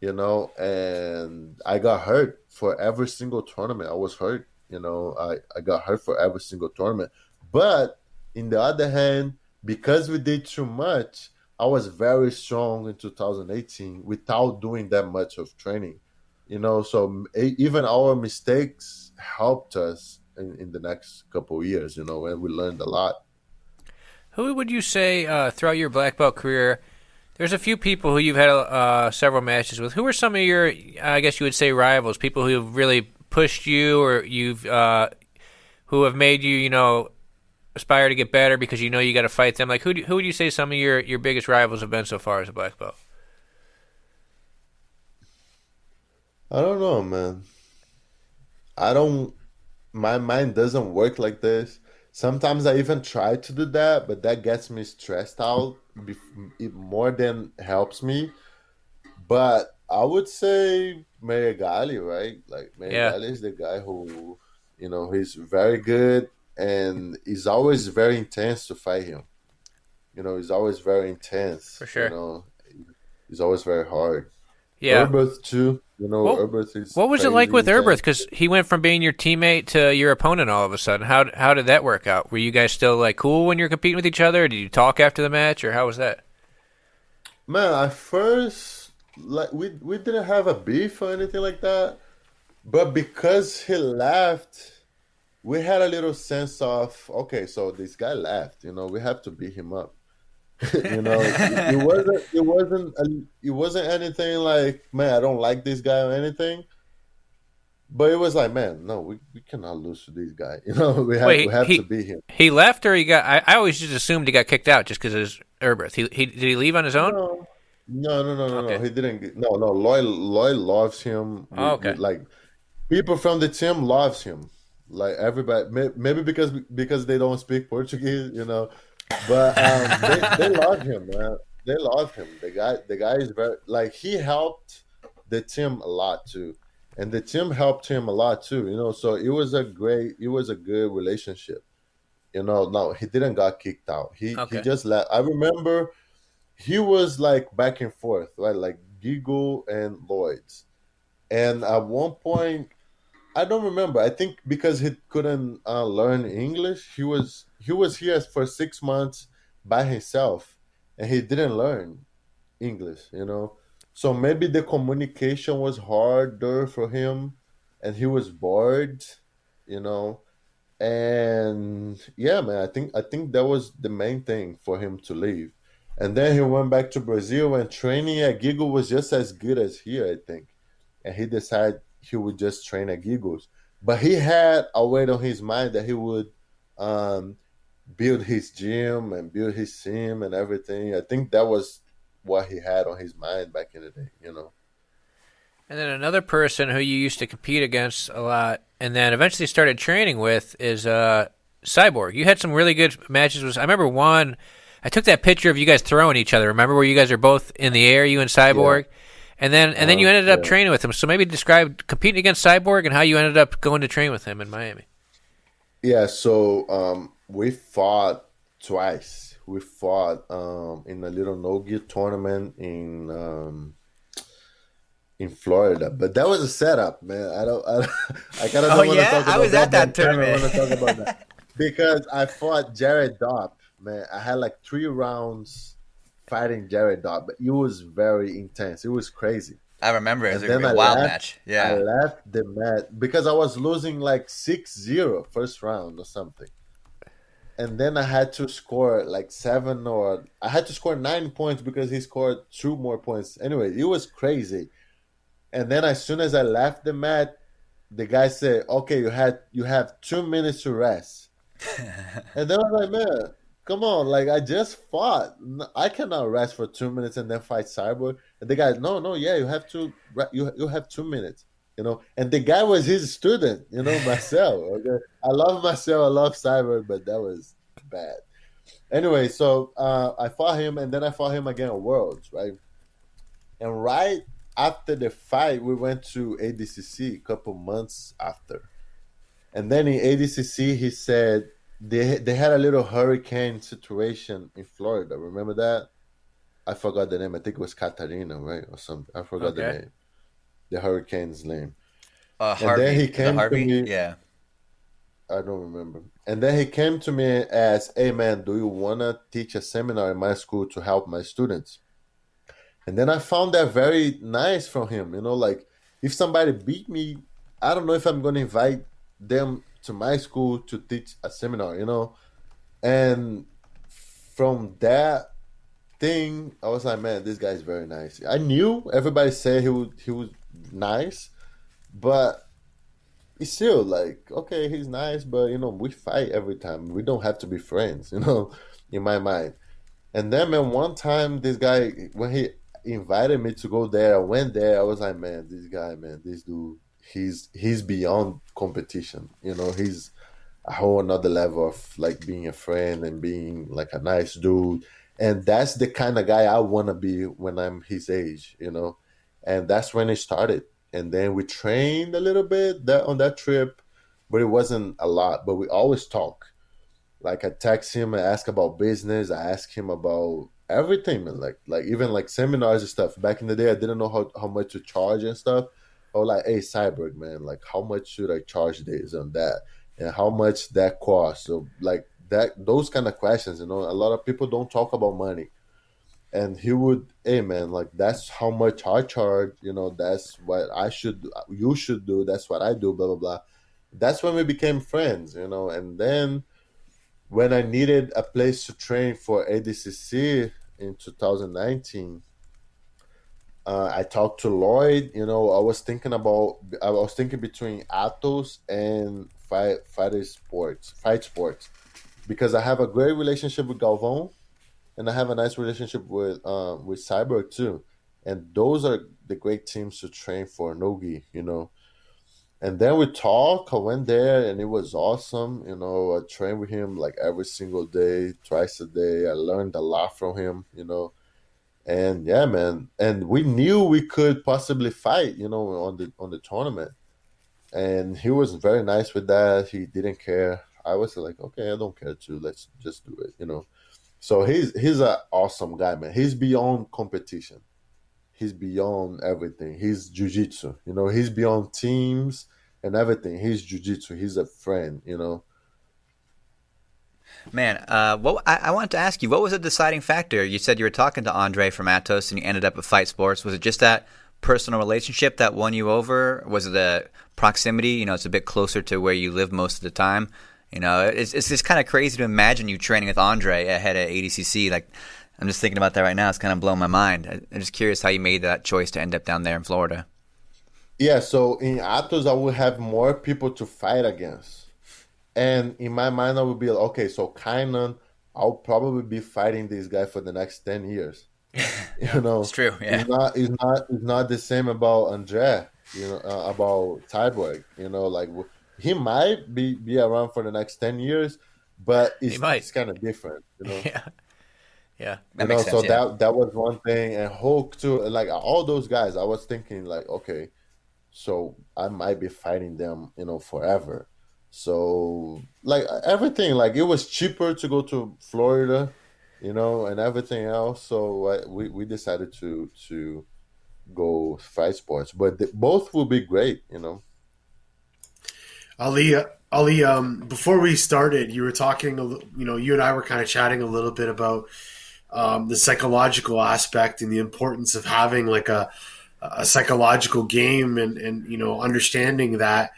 Speaker 5: You know, and I got hurt for every single tournament. I was hurt. You know, I I got hurt for every single tournament, but in the other hand, because we did too much, I was very strong in 2018 without doing that much of training. You know, so even our mistakes helped us in, in the next couple years. You know, and we learned a lot.
Speaker 4: Who would you say uh, throughout your black belt career? There's a few people who you've had uh, several matches with. Who are some of your, I guess you would say, rivals? People who have really pushed you, or you've, uh, who have made you, you know, aspire to get better because you know you got to fight them. Like who, do, who would you say some of your your biggest rivals have been so far as a black belt?
Speaker 5: I don't know, man. I don't. My mind doesn't work like this. Sometimes I even try to do that, but that gets me stressed out bef- it more than helps me. But I would say Meregali, right? Like
Speaker 4: Yeah.
Speaker 5: Meregali is the guy who, you know, he's very good and he's always very intense to fight him. You know, he's always very intense.
Speaker 4: For sure.
Speaker 5: You know, he's always very hard.
Speaker 4: Yeah.
Speaker 5: Erberth too. You know,
Speaker 4: What-
Speaker 5: Erberth is.
Speaker 4: What was it like with
Speaker 5: intense.
Speaker 4: Because he went from being your teammate to your opponent all of a sudden. How how did that work out? Were you guys still like cool when you're competing with each other? Did you talk after the match, or how was that?
Speaker 5: Man, at first, like we we didn't have a beef or anything like that, but because he left, we had a little sense of okay, so this guy left. You know, we have to beat him up. you know, it, it wasn't it wasn't a, it wasn't anything like man, I don't like this guy or anything. But it was like, man, no, we, we cannot lose to this guy. You know, we have
Speaker 4: Wait,
Speaker 5: we have
Speaker 4: he-
Speaker 5: to beat him.
Speaker 4: He left, or he got? I, I always just assumed he got kicked out just because of his Erberth. He, he did he leave on his own?
Speaker 5: No, no, no, no, no,
Speaker 4: Okay.
Speaker 5: no. He didn't. No, no. Lloyd, Lloyd loves him.
Speaker 4: Oh, okay.
Speaker 5: like people from the team loves him. Like everybody, maybe because because they don't speak Portuguese, you know. But um, they, they love him, man. They love him. The guy, the guy is very like he helped the team a lot too, and the team helped him a lot too. You know, so it was a great, it was a good relationship. You know, no, he didn't got kicked out. He
Speaker 4: Okay.
Speaker 5: he just left. I remember he was like back and forth, right? Like Giggle and Lloyd's. And at one point, I don't remember. I think because he couldn't uh, learn English, he was he was here for six months by himself, and he didn't learn English. You know, so maybe the communication was harder for him, and he was bored. You know, and yeah, man, I think I think that was the main thing for him to leave. And then he went back to Brazil and training at Giggle was just as good as here, I think. And he decided he would just train at Giggles. But he had a weight on his mind that he would um, build his gym and build his team and everything. I think that was what he had on his mind back in the day, you know.
Speaker 4: And then another person who you used to compete against a lot, and then eventually started training with, is uh, Cyborg. You had some really good matches. With, I remember one. I took that picture of you guys throwing each other. Remember where you guys are both in the air, you and Cyborg, and then and then you ended up
Speaker 5: yeah.
Speaker 4: training with him. So maybe describe competing against Cyborg and how you ended up going to train with him in Miami.
Speaker 5: Yeah, so um, we fought twice. We fought um, in a little no-gi tournament in um, in Florida, but that was a setup, man. I don't, I, I kind of
Speaker 1: Oh,
Speaker 5: don't want to
Speaker 1: yeah?
Speaker 5: talk about
Speaker 1: I was at that
Speaker 5: but I kinda
Speaker 1: tournament.
Speaker 5: wanna talk about that because I fought Jared Dopp, man. I had like three rounds fighting Jared Dopp, but it was very intense. It was crazy.
Speaker 1: I remember it was
Speaker 5: And
Speaker 1: a
Speaker 5: then
Speaker 1: wild
Speaker 5: left-
Speaker 1: match. Yeah.
Speaker 5: I left the match because I was losing like 6-0 first round or something. And then I had to score like seven or I had to score nine points because he scored two more points. Anyway, it was crazy. And then as soon as I left the mat, the guy said, "Okay, you had you have two minutes to rest." and then I was like, "Man, come on! Like I just fought. I cannot rest for two minutes and then fight Cyborg." And the guy, "No, no, yeah, you have to. You you have two minutes." You know, and the guy was his student. You know, Marcel. Okay, I love Marcel. I love Cyborg, but that was bad. Anyway, so uh, I fought him, and then I fought him again at Worlds, right? And right after the fight, we went to ADCC a couple months after. And then in ADCC, he said they they had a little hurricane situation in Florida. Remember that? I forgot the name. I think it was Katarina, right, or something. I forgot the name. The hurricane's name.
Speaker 1: Uh,
Speaker 5: And
Speaker 1: Harvey.
Speaker 5: then he
Speaker 1: the
Speaker 5: came to me-
Speaker 1: Yeah.
Speaker 5: I don't remember. And then he came to me and asked, Hey man, do you wanna teach a seminar in my school to help my students? And then I found that very nice from him. You know, like if somebody beat me, I don't know if I'm gonna invite them to my school to teach a seminar, you know? And from that thing, I was like, man, this guy's very nice. I knew everybody said he was he was nice, but it's still like okay he's nice but you know we fight every time we don't have to be friends you know in my mind and then man one time this guy when he invited me to go there i went there i was like man this guy man this dude he's he's beyond competition you know he's a whole another level of like being a friend and being like a nice dude. And that's the kind of guy i want to be when i'm his age you know? And that's when it started. And then we trained a little bit that on that trip but it wasn't a lot. But we always talk. Like i text him and ask about business i ask him about everything like like even like seminars and stuff. Back in the day i didn't know how, how much to charge and stuff was like hey cyborg man like how much should i charge this on that? And how much that costs? So like that those kind of questions you know a lot of people don't talk about money. And he would hey man like that's how much i charge you know that's what i should you should do that's what i do blah blah blah. That's when we became friends you know. And then when i needed a place to train for adcc in 2019 uh, i talked to lloyd you know i was thinking about i was thinking between atos and fight fighter sports fight sports because i have a great relationship with Galvão, and I have a nice relationship with um, with Cyborg too, and those are the great teams to train for Nogi, you know. And then we talk. I went there, and it was awesome. You know, I trained with him like every single day, twice a day. I learned a lot from him, you know. And yeah, man. And we knew we could possibly fight, you know, on the on the tournament. And he was very nice with that. He didn't care. I was like, okay, I don't care too. Let's just do it, you know. So he's he's an awesome guy, man. He's beyond competition. He's beyond everything. He's jujitsu, you know. He's beyond teams and everything. He's jujitsu. He's a friend, you know.
Speaker 1: Man, uh, what I, I wanted to ask you, what was the deciding factor? You said you were talking to Andre from Atos, and you ended up at Fight Sports. Was it just that personal relationship that won you over? Was it the proximity? You know, it's a bit closer to where you live most of the time. You know, it's it's just kind of crazy to imagine you training with Andre ahead of ADCC. Like, I'm just thinking about that right now. It's kind of blowing my mind. I'm just curious how you made that choice to end up down there in Florida.
Speaker 5: Yeah, so in Atos I would have more people to fight against. And in my mind, I would be like, okay, so Kaynan, I'll probably be fighting this guy for the next ten years. you know,
Speaker 1: It's true. Yeah.
Speaker 5: it's not it's not it's not the same about Andre. You know, uh, about Cyborg. You know, like he might be be around for the next ten years, but it's, it's kind of different. You know.
Speaker 4: Yeah. Yeah.
Speaker 1: That
Speaker 5: you know,
Speaker 1: makes
Speaker 5: so
Speaker 1: yeah.
Speaker 5: that that was one thing, and Hulk too. Like all those guys, I was thinking like, okay, so I might be fighting them, you know, forever. So like everything, like it was cheaper to go to Florida, you know, and everything else. So I, we we decided to to go fight sports, but the, both will be great, you know.
Speaker 6: Aly, Aly, um, before we started, you were talking, you know, you and I were kind of chatting a little bit about um, the psychological aspect and the importance of having like a, a psychological game and, and, you know, understanding that,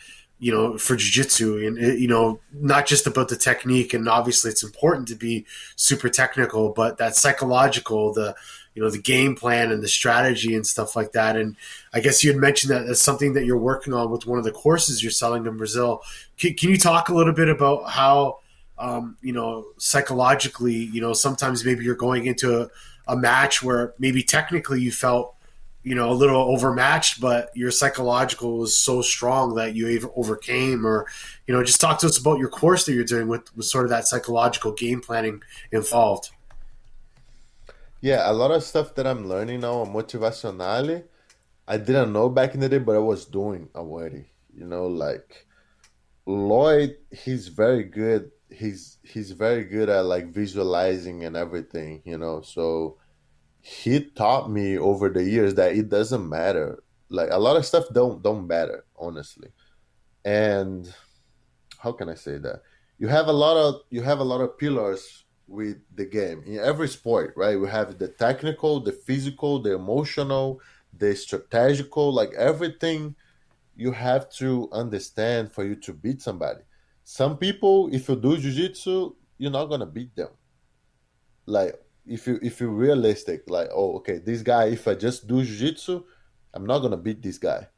Speaker 6: you know, for jujitsu and, you know, not just about the technique. And obviously it's important to be super technical, but that psychological, the, you know, the game plan and the strategy and stuff like that. And I guess you had mentioned that as something that you're working on with one of the courses you're selling in Brazil. Can, can you talk a little bit about how, um, you know, psychologically, you know, sometimes maybe you're going into a, a match where maybe technically you felt, you know, a little overmatched, but your psychological was so strong that you overcame, or, you know, just talk to us about your course that you're doing with, with sort of that psychological game planning involved.
Speaker 5: Yeah, a lot of stuff that I'm learning now on Motivationale, I didn't know back in the day, but I was doing already. You know, like Lloyd, he's very good. He's he's very good at like visualizing and everything, you know. So he taught me over the years that it doesn't matter. Like a lot of stuff don't don't matter, honestly. And how can I say that? You have a lot of you have a lot of pillars with the game in every sport, right? We have the technical, the physical, the emotional, the strategical, like everything you have to understand for you to beat somebody. Some people, if you do jiu-jitsu, you're not gonna beat them. Like if you if you're realistic, like oh okay, this guy, if I just do jiu-jitsu, I'm not gonna beat this guy.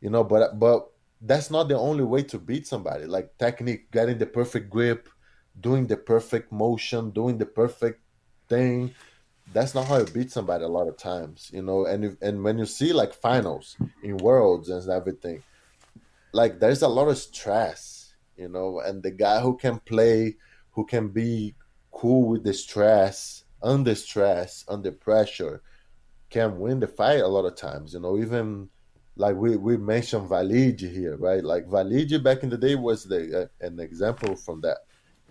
Speaker 5: You know, but but that's not the only way to beat somebody. Like technique, getting the perfect grip, doing the perfect motion, doing the perfect thing. That's not how you beat somebody a lot of times, you know. And if, and when you see like finals in worlds and everything, like there's a lot of stress, you know. And the guy who can play, who can be cool with the stress, under stress, under pressure, can win the fight a lot of times, you know. Even like we, we mentioned Valide here, right? Like Valide back in the day was the uh, an example from that.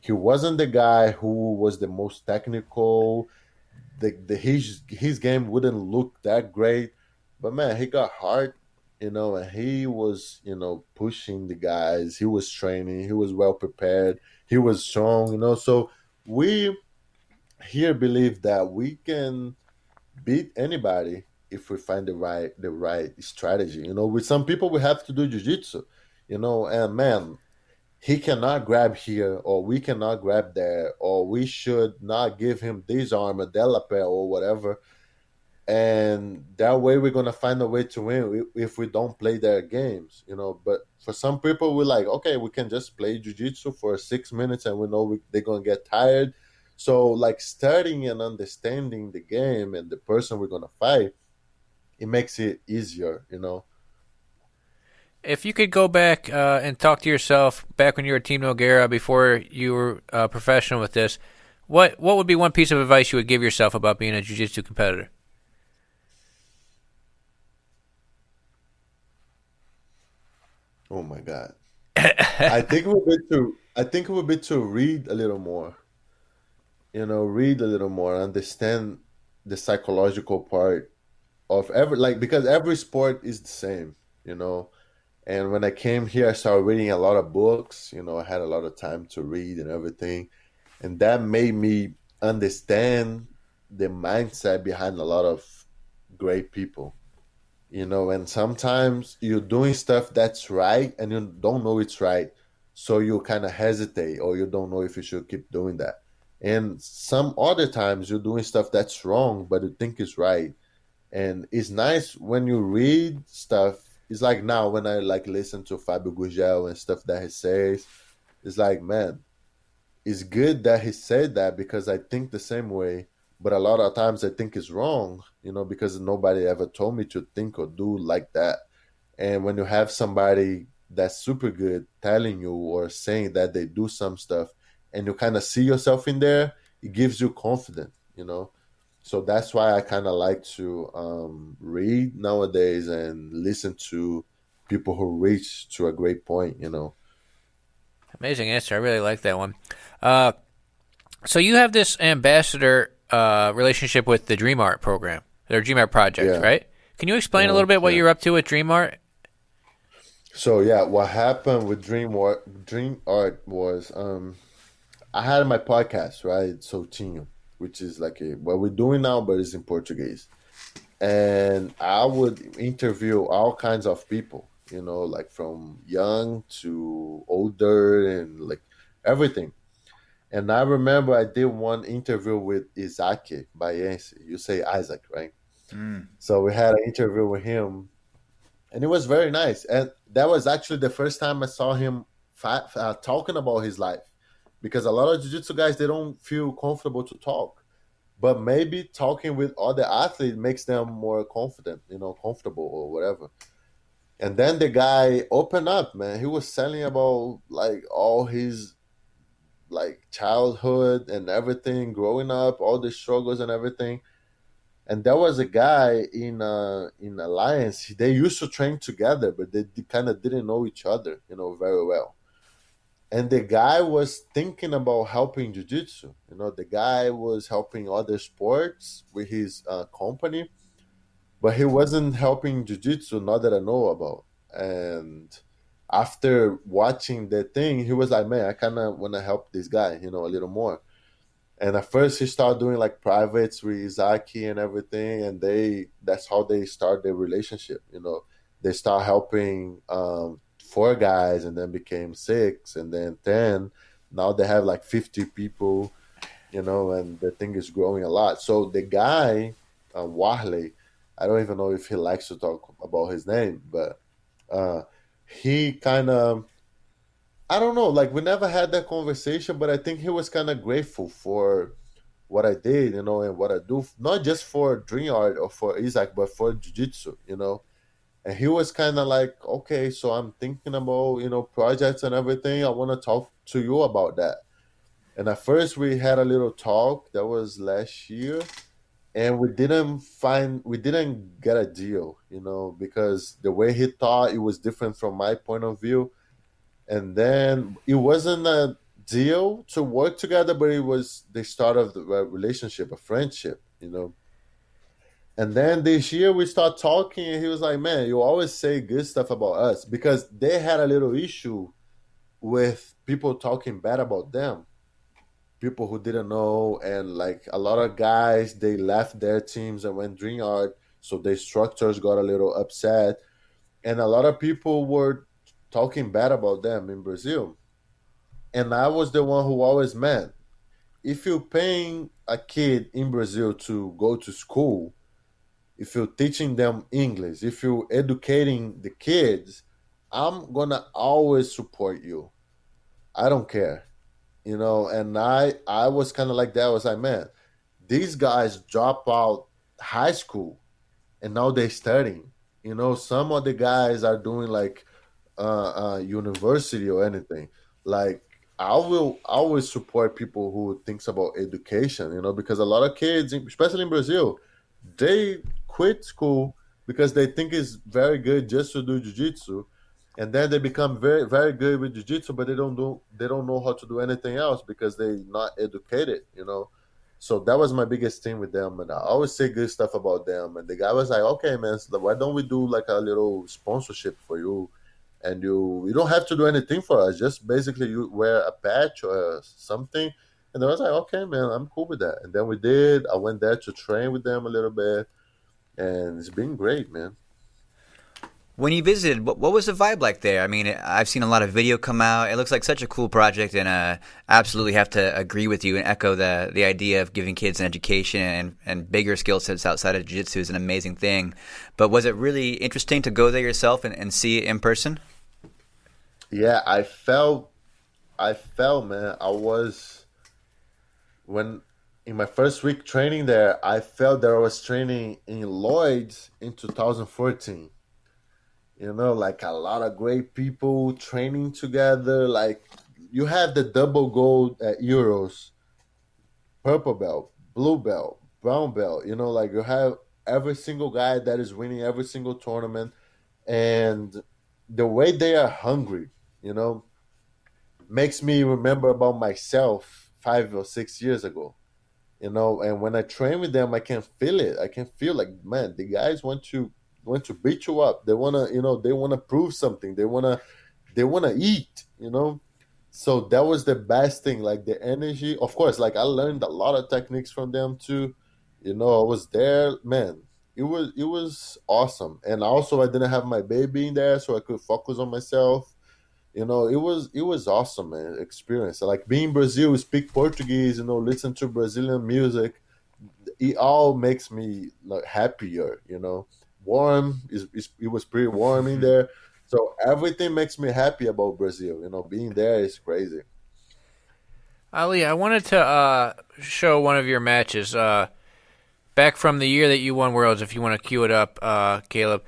Speaker 5: He wasn't the guy who was the most technical. The, the his his game wouldn't look that great, but man, he got hard, you know, and he was you know pushing the guys. He was training. He was well prepared. He was strong, you know. So we here believe that we can beat anybody if we find the right the right strategy. You know, with some people we have to do jujitsu, you know, and man, he cannot grab here or we cannot grab there or we should not give him this arm a delapel or whatever. And that way we're gonna find a way to win if we don't play their games, you know. But for some people, we're like, okay, we can just play jujitsu for six minutes and we know we, they're gonna get tired. So like studying and understanding the game and the person we're gonna fight it makes it easier, you know.
Speaker 4: If you could go back uh, and talk to yourself back when you were Team Nogueira before you were uh, professional with this, what what would be one piece of advice you would give yourself about being a jiu-jitsu competitor?
Speaker 5: Oh my god. I think it would be to I think it would be to read a little more. You know, read a little more, understand the psychological part of every like because every sport is the same, you know. And when I came here, I started reading a lot of books. You know, I had a lot of time to read and everything, and that made me understand the mindset behind a lot of great people. You know, and sometimes you're doing stuff that's right, and you don't know it's right, so you kind of hesitate, or you don't know if you should keep doing that. And some other times you're doing stuff that's wrong, but you think it's right and it's nice when you read stuff. It's like now when I like listen to Fabio Gurgel and stuff that he says, it's like, man, it's good that he said that because I think the same way, but a lot of times I think it's wrong, you know, because nobody ever told me to think or do like that. And when you have somebody that's super good telling you or saying that they do some stuff and you kind of see yourself in there, it gives you confidence, you know. So that's why I kind of like to um, read nowadays and listen to people who reach to a great point, you know.
Speaker 4: Amazing answer. I really like that one. Uh, so you have this ambassador uh, relationship with the Dream Art program, or Dream Art project,
Speaker 5: Yeah.
Speaker 4: right? Can you explain a little bit what
Speaker 5: yeah.
Speaker 4: you're up to with Dream Art?
Speaker 5: So yeah, what happened with Dream Art, Dream Art was um, I had my podcast right, Soltinho, which is like a, what we're doing now, but it's in Portuguese, and I would interview all kinds of people, you know, like from young to older and like everything. And I remember I did one interview with Isaac Bayense. You say Isaac, right? So we had an interview with him, and it was very nice. And that was actually the first time I saw him fa- uh, talking about his life, because a lot of jiu-jitsu guys they don't feel comfortable to talk, but maybe talking with other athletes makes them more confident, you know, comfortable or whatever. And then the guy opened up, man. He was telling about like all his like childhood and everything, growing up, all the struggles and everything and there was a guy in uh in alliance they used to train together but they kind of didn't know each other you know very well and the guy was thinking about helping jiu-jitsu. You know the guy was helping other sports with his uh, company but he wasn't helping jiu-jitsu not that i know about. And after watching the thing he was like man i kind of want to help this guy you know a little more. And at first he started doing like privates with Izaki and everything, and they that's how they start their relationship. You know, they start helping um, four guys, and then became six, and then ten. Now they have like fifty people, you know, and the thing is growing a lot. So the guy, uh, I don't even know if he likes to talk about his name, but uh, he kind of I don't know. Like we never had that conversation, but I think he was kind of grateful for what I did, you know, and what I do, not just for Dream Art or for Isaac, but for Jiu Jitsu, you know. And he was kind of like, okay, so I'm thinking about, you know, projects and everything. I want to talk to you about that. And at first, we had a little talk. That was last year, and we didn't find, we didn't get a deal, you know, because the way he thought it was different from my point of view and then it wasn't a deal to work together, but it was the start of the uh, relationship, a friendship, you know. And then this year we start talking, and he was like, "Man, you always say good stuff about us," because they had a little issue with people talking bad about them, people who didn't know, and like a lot of guys, they left their teams and went Dream Art, so their structures got a little upset, and a lot of people were talking bad about them in Brazil. And I was the one who always meant if you're paying a kid in Brazil to go to school, if you're teaching them English, if you're educating the kids, I'm gonna always support you. I don't care. You know, and I I was kind of like that. I was like, man, these guys drop out high school and now they're studying. You know, some of the guys are doing like uh, uh, university or anything. Like I will always support people who thinks about education, you know, because a lot of kids, especially in Brazil, they quit school because they think it's very good just to do jiu-jitsu. And then they become very very good with jiu-jitsu but they don't do they don't know how to do anything else because they're not educated you know? So that was my biggest thing with them. And i always say good stuff about them. And the guy was like okay man so why don't we do like a little sponsorship for you? And you you don't have to do anything for us. Just basically you wear a patch or something. And I was like, okay, man, I'm cool with that. And then we did. I went there to train with them a little bit, and it's been great, man.
Speaker 1: When you visited, what, what was the vibe like there? I mean, I've seen a lot of video come out. It looks like such a cool project, and uh, absolutely have to agree with you and echo the the idea of giving kids an education and, and bigger skill sets outside of jiu-jitsu is an amazing thing. But was it really interesting to go there yourself and, and see it in person?
Speaker 5: Yeah, I felt I felt, man, I was when in my first week training there, I felt that I was training in Lloyd's in 2014. You know, like a lot of great people training together. Like you have the double gold at Euros, purple belt, blue belt, brown belt. You know, like you have every single guy that is winning every single tournament, and the way they are hungry, you know, makes me remember about myself five or six years ago you know and when i train with them i can feel it. I can feel like man the guys want to want to beat you up. They want to you know they want to prove something. They want to they want to eat you know? So that was the best thing like the energy. Of course like i learned a lot of techniques from them too. You know i was there man it was it was awesome. And also i didn't have my baby in there so i could focus on myself you know it was it was awesome man experience like being brazil speak portuguese you know listen to brazilian music it all makes me like happier you know warm is it was pretty warm in there so everything makes me happy about brazil you know being there is crazy
Speaker 4: Aly, I wanted to uh, show one of your matches uh, back from the year that you won Worlds. If you want to cue it up, uh, Caleb.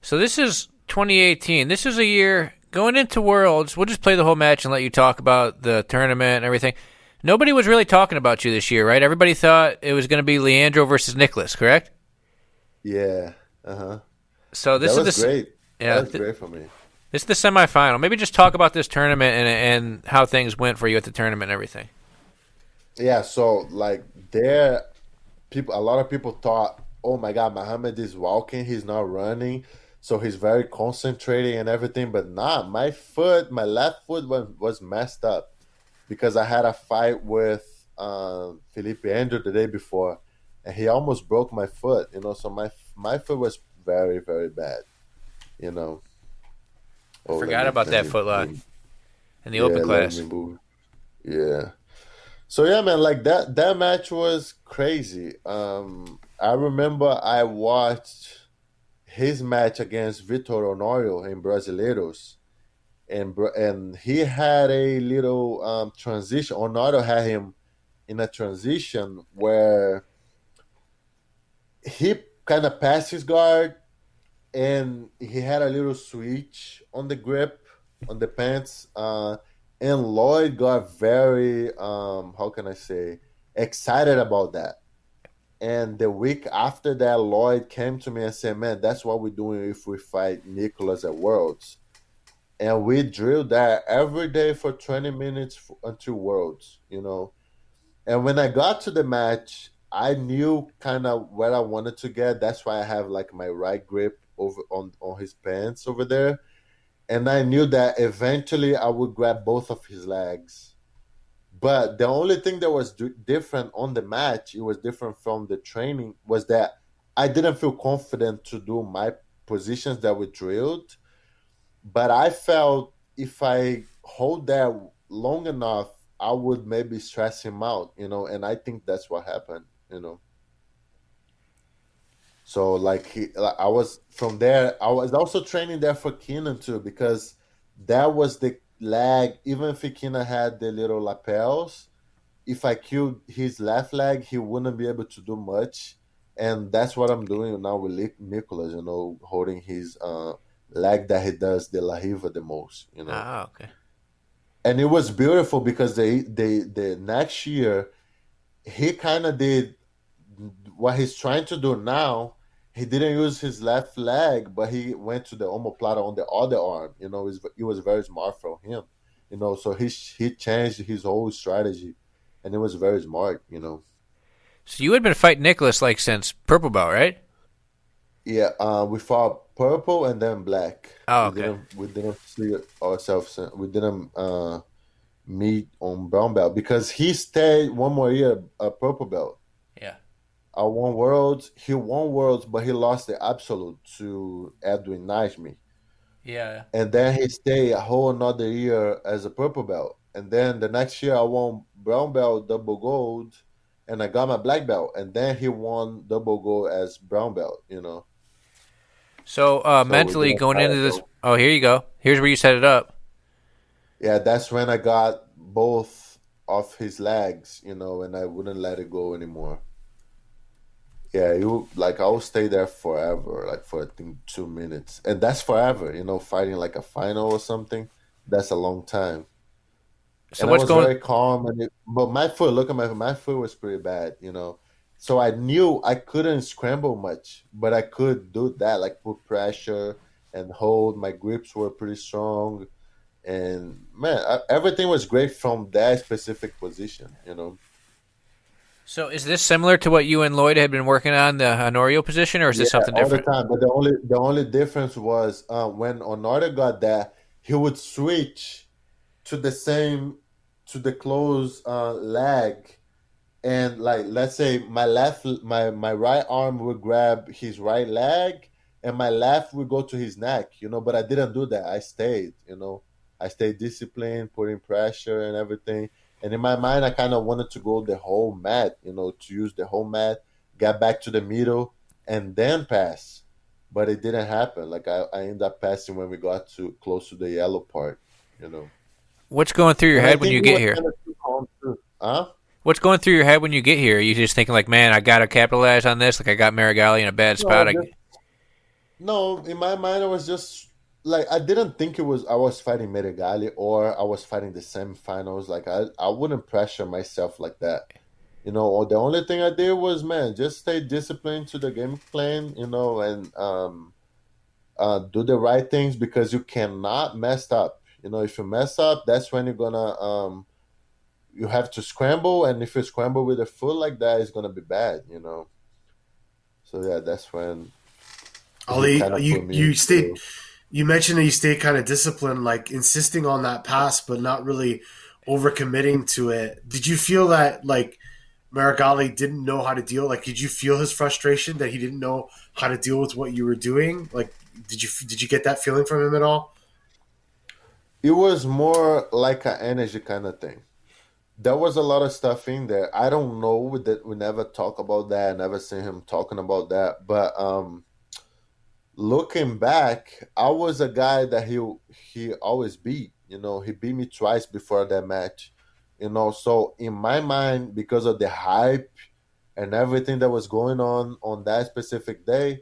Speaker 4: So this is 2018. This is a year going into Worlds. We'll just play the whole match and let you talk about the tournament and everything. Nobody was really talking about you this year, right? Everybody thought it was going to be Leandro versus Nicholas, correct?
Speaker 5: yeah uh-huh
Speaker 4: So this
Speaker 5: that
Speaker 4: is the
Speaker 5: great
Speaker 4: yeah,
Speaker 5: that was
Speaker 4: th-
Speaker 5: great for me
Speaker 4: this is the semifinal. Maybe just talk about this tournament and and how things went for you at the tournament and everything.
Speaker 5: Yeah, so like there, people, a lot of people thought, oh my God, Mahamed is walking, he's not running, so he's very concentrating and everything. But not my foot, my left foot was was messed up because I had a fight with um, Felipe Andrew the day before, and he almost broke my foot. You know, so my my foot was very very bad. You know. Oh, let
Speaker 4: Forgot
Speaker 5: me-
Speaker 4: about that foot lock in the open class.
Speaker 5: Yeah. So yeah, man, like that that match was crazy. Um I remember I watched his match against Vitor Honório in Brasileiros. And and he had a little um transition. Honório had him in a transition where he kind of passed his guard and he had a little switch on the grip on the pants uh and lloyd got very um how can i say excited about that and the week after that lloyd came to me and said man that's what we're doing if we fight nicholas at worlds. And we drilled that every day for 20 minutes until worlds you know? And when i got to the match i knew kind of where i wanted to get. That's why i have like my right grip over on on his pants over there. And i knew that eventually i would grab both of his legs but the only thing that was d- different on the match it was different from the training was that i didn't feel confident to do my positions that we drilled but i felt if i hold that long enough i would maybe stress him out you know and i think that's what happened you know so like he, I was from there. I was also training there for Keenan too because that was the leg. Even if Keenan had the little lapels, if I killed his left leg, he wouldn't be able to do much. And that's what I'm doing now with Nic- Nicholas. You know, holding his uh, leg that he does the La Riva the most. You know,
Speaker 4: Ah, okay.
Speaker 5: and it was beautiful because they they the next year he kind of did what he's trying to do now he didn't use his left leg but he went to the omoplata on the other arm you know it was, very smart from him you know so he he changed his whole strategy and it was very smart you know
Speaker 4: So you had been fighting Nicholas like since purple belt, right?
Speaker 5: yeah uh, we fought purple and then black
Speaker 4: Oh,
Speaker 5: we
Speaker 4: okay.
Speaker 5: didn't we didn't see ourselves we didn't uh meet on brown belt because he stayed one more year a purple belt. I won worlds. He won worlds, but he lost the absolute to Edwin Najmi.
Speaker 4: Yeah.
Speaker 5: And then he stayed a whole another year as a purple belt. And then the next year I won brown belt, double gold, and I got my black belt. And then he won double gold as brown belt. You know.
Speaker 4: So, uh,
Speaker 5: we
Speaker 4: mentally going into this.
Speaker 5: follow.
Speaker 4: Oh, here you go. Here's where you set it up.
Speaker 5: Yeah, that's when I got both of his legs, you know, and I wouldn't let it go anymore. Yeah, you like I'll stay there forever, like for I think two minutes, and that's forever. You know, fighting like a final or something. That's a long time.
Speaker 4: So
Speaker 5: and
Speaker 4: what's
Speaker 5: I was
Speaker 4: going?
Speaker 5: very calm, and it, but my foot, look at my my foot was pretty bad, you know. So I knew I couldn't scramble much, but I could do that, like put pressure and hold. My grips were pretty strong, and man, I, everything was great from that specific position, you know.
Speaker 4: So is this similar to what you and Lloyd had been working on the Honorio position, or is this
Speaker 5: Yeah,
Speaker 4: something
Speaker 5: all
Speaker 4: different?
Speaker 5: the time. But the only the only difference was uh, when Honorio got that, he would switch to the same to the close uh, leg, and like let's say my left my my right arm would grab his right leg, and my left would go to his neck. You know, but I didn't do that. I stayed. You know, I stayed disciplined, putting pressure and everything. And in my mind, I kind of wanted to go the whole mat. You know, to use the whole mat, get back to the middle and then pass. But it didn't happen. Like I, I ended up passing when we got to close to the yellow part, you know.
Speaker 4: What's going through your
Speaker 5: And
Speaker 4: head when you get here?
Speaker 5: kinda too calm, too. Huh?
Speaker 4: What's going through your head when you get here? Are you just thinking like, man, I gotta capitalize on this. Like I got Meregali in a bad spot. I,
Speaker 5: just- no, in my mind, I was just like I didn't think it was I was fighting Meregali or I was fighting the semifinals. Like I, I wouldn't pressure myself like that. You know, or the only thing I did was man, just stay disciplined to the game plan, you know, and um uh do the right things because you cannot mess up. You know, if you mess up, that's when you're gonna um you have to scramble and if you scramble with a foot like that it's gonna be bad, you know. So yeah, that's when Aly,
Speaker 6: you you stayed. You mentioned that you stayed kind of disciplined, like insisting on that pass, but not really overcommitting to it. Did you feel that like Meregali didn't know how to deal? Like, did you feel his frustration that he didn't know how to deal with what you were doing? Like, did you did you get that feeling from him at all?
Speaker 5: it was more like an energy kind of thing. There was a lot of stuff in there. I don't know that we never talk about that. I never seen him talking about that. But um, looking back, I was a guy that he he always beat. You know, he beat me twice before that match. You know, so in my mind, because of the hype and everything that was going on on that specific day,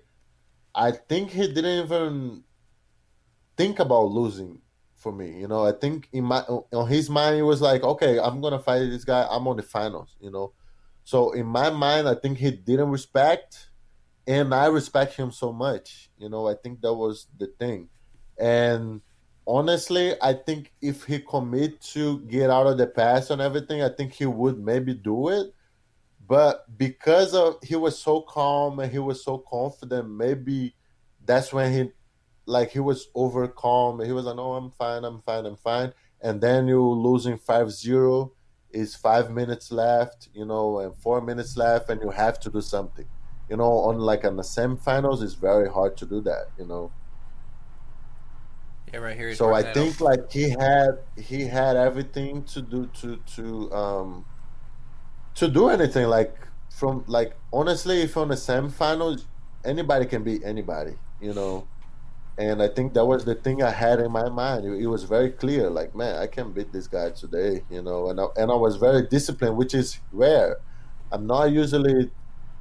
Speaker 5: I think he didn't even think about losing for me. You know, I think in my on his mind it was like, okay, I'm gonna fight this guy. I'm on the finals. You know, so in my mind, I think he didn't respect, and I respect him so much. You know, I think that was the thing, and honestly, I think if he commit to get out of the pass and everything, I think he would maybe do it. But because of he was so calm and he was so confident, maybe that's when he like he was over calm. He was like, "Oh, I'm fine. I'm fine. I'm fine." And then you losing 5-0 is five minutes left, you know, and four minutes left, and you have to do something. You know, on like on the semifinals, it's very hard to do that. You know,
Speaker 4: yeah, right here.
Speaker 5: so I think like he had he had everything to do to to um to do anything like from like honestly if on the semifinals anybody can beat anybody you know and I think that was the thing I had in my mind it, it was very clear like man I can beat this guy today you know and I, and I was very disciplined which is rare I'm not usually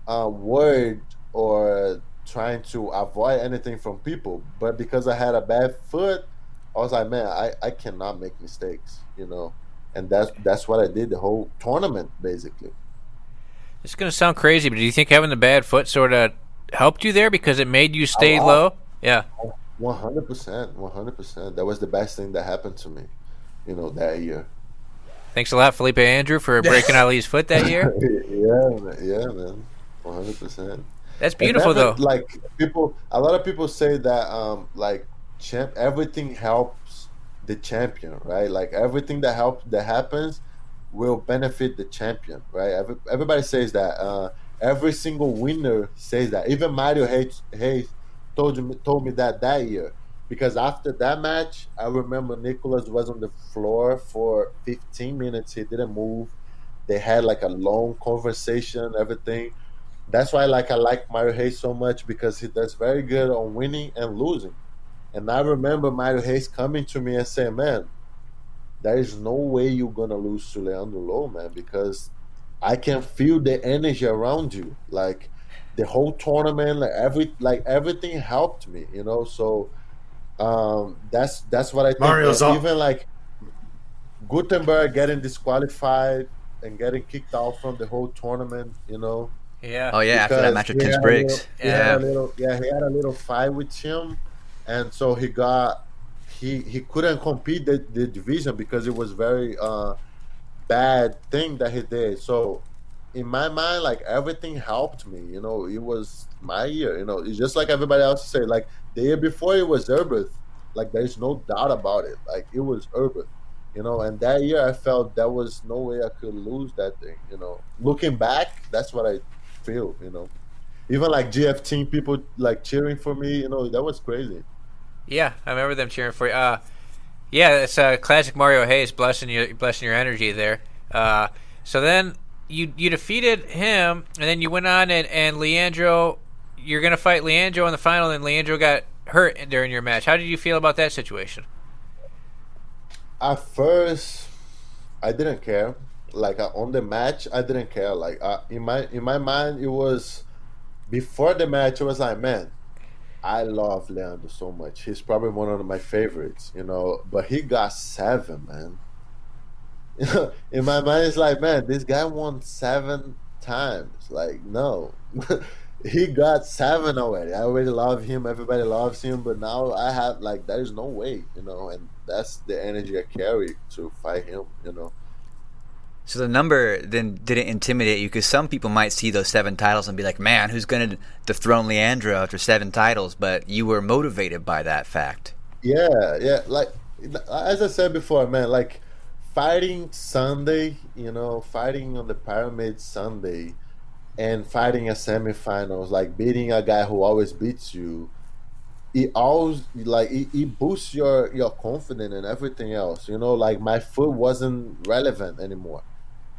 Speaker 5: uh, worried or trying to avoid anything from people but because I had a bad foot I was like, man, I, I cannot make mistakes, you know, and that's that's what I did the whole tournament basically.
Speaker 4: It's going to sound crazy, but do you think having the bad foot sort of helped you there because it made you stay low? Yeah.
Speaker 5: One hundred percent, one hundred percent. That was the best thing that happened to me, you know, that year.
Speaker 4: Thanks a lot, Felipe Andrew, for breaking Aly's foot that year.
Speaker 5: yeah, yeah, man, one hundred percent.
Speaker 4: That's beautiful, though.
Speaker 5: Like people, a lot of people say that, um, like champ, everything helps the champion, right? Like everything that helps that happens will benefit the champion, right? Every, everybody says that. Uh, every single winner says that. Even Mario Reis, Reis told me told me that that year because after that match, I remember Nicholas was on the floor for 15 minutes. He didn't move. They had like a long conversation, everything. That's why like I like Mario Reis so much because he does very good on winning and losing. And I remember Mario Reis coming to me and saying, "Man, there is no way you're gonna lose to Leandro Lo, man, because I can feel the energy around you. Like the whole tournament, like every like everything helped me, you know. So um that's that's what I think.
Speaker 6: Mario's up.
Speaker 5: even like Gutemberg getting disqualified and getting kicked out from the whole tournament, you know.
Speaker 4: Yeah.
Speaker 1: Oh yeah, after that match with
Speaker 5: he
Speaker 1: Tim Spriggs.
Speaker 5: little-
Speaker 1: Yeah.
Speaker 5: a little, yeah, he had a little fight with him, and so he got he he couldn't compete the, the division because it was very uh bad thing that he did. So in my mind, like everything helped me. You know, it was my year. You know, it's just like everybody else say. Like the year before, it was Erberth. Like there's no doubt about it. Like it was Erberth. You know, and that year I felt there was no way I could lose that thing. You know, looking back, that's what I feel. You know, even like GF team people like cheering for me. You know, that was crazy.
Speaker 4: Yeah, I remember them cheering for you. Uh, yeah, it's uh, classic Mario Reis blessing you, blessing your energy there. Uh, so then you you defeated him, and then you went on and, and Leandro. You're gonna fight Leandro in the final, and Leandro got hurt during your match. How did you feel about that situation?
Speaker 5: at first i didn't care like uh, on the match i didn't care. Like uh, in my in my mind it was before the match it was like man i love leandro so much. He's probably one of my favorites you know? But he got seven man. You know, in my mind it's like man this guy won seven times. Like no. He got seven already. I already love him. Everybody loves him. But now i have like there's no way you know? And that's the energy i carry to fight him you know
Speaker 1: So the number then didn't intimidate you because some people might see those seven titles and be like, "Man, who's going to dethrone Leandro after seven titles?" But you were motivated by that fact.
Speaker 5: Yeah, yeah. Like as I said before, man. Like fighting Sunday, you know, fighting on the pyramid Sunday, and fighting a semifinals, like beating a guy who always beats you. It always like it, it boosts your your confidence and everything else. You know, like my foot wasn't relevant anymore.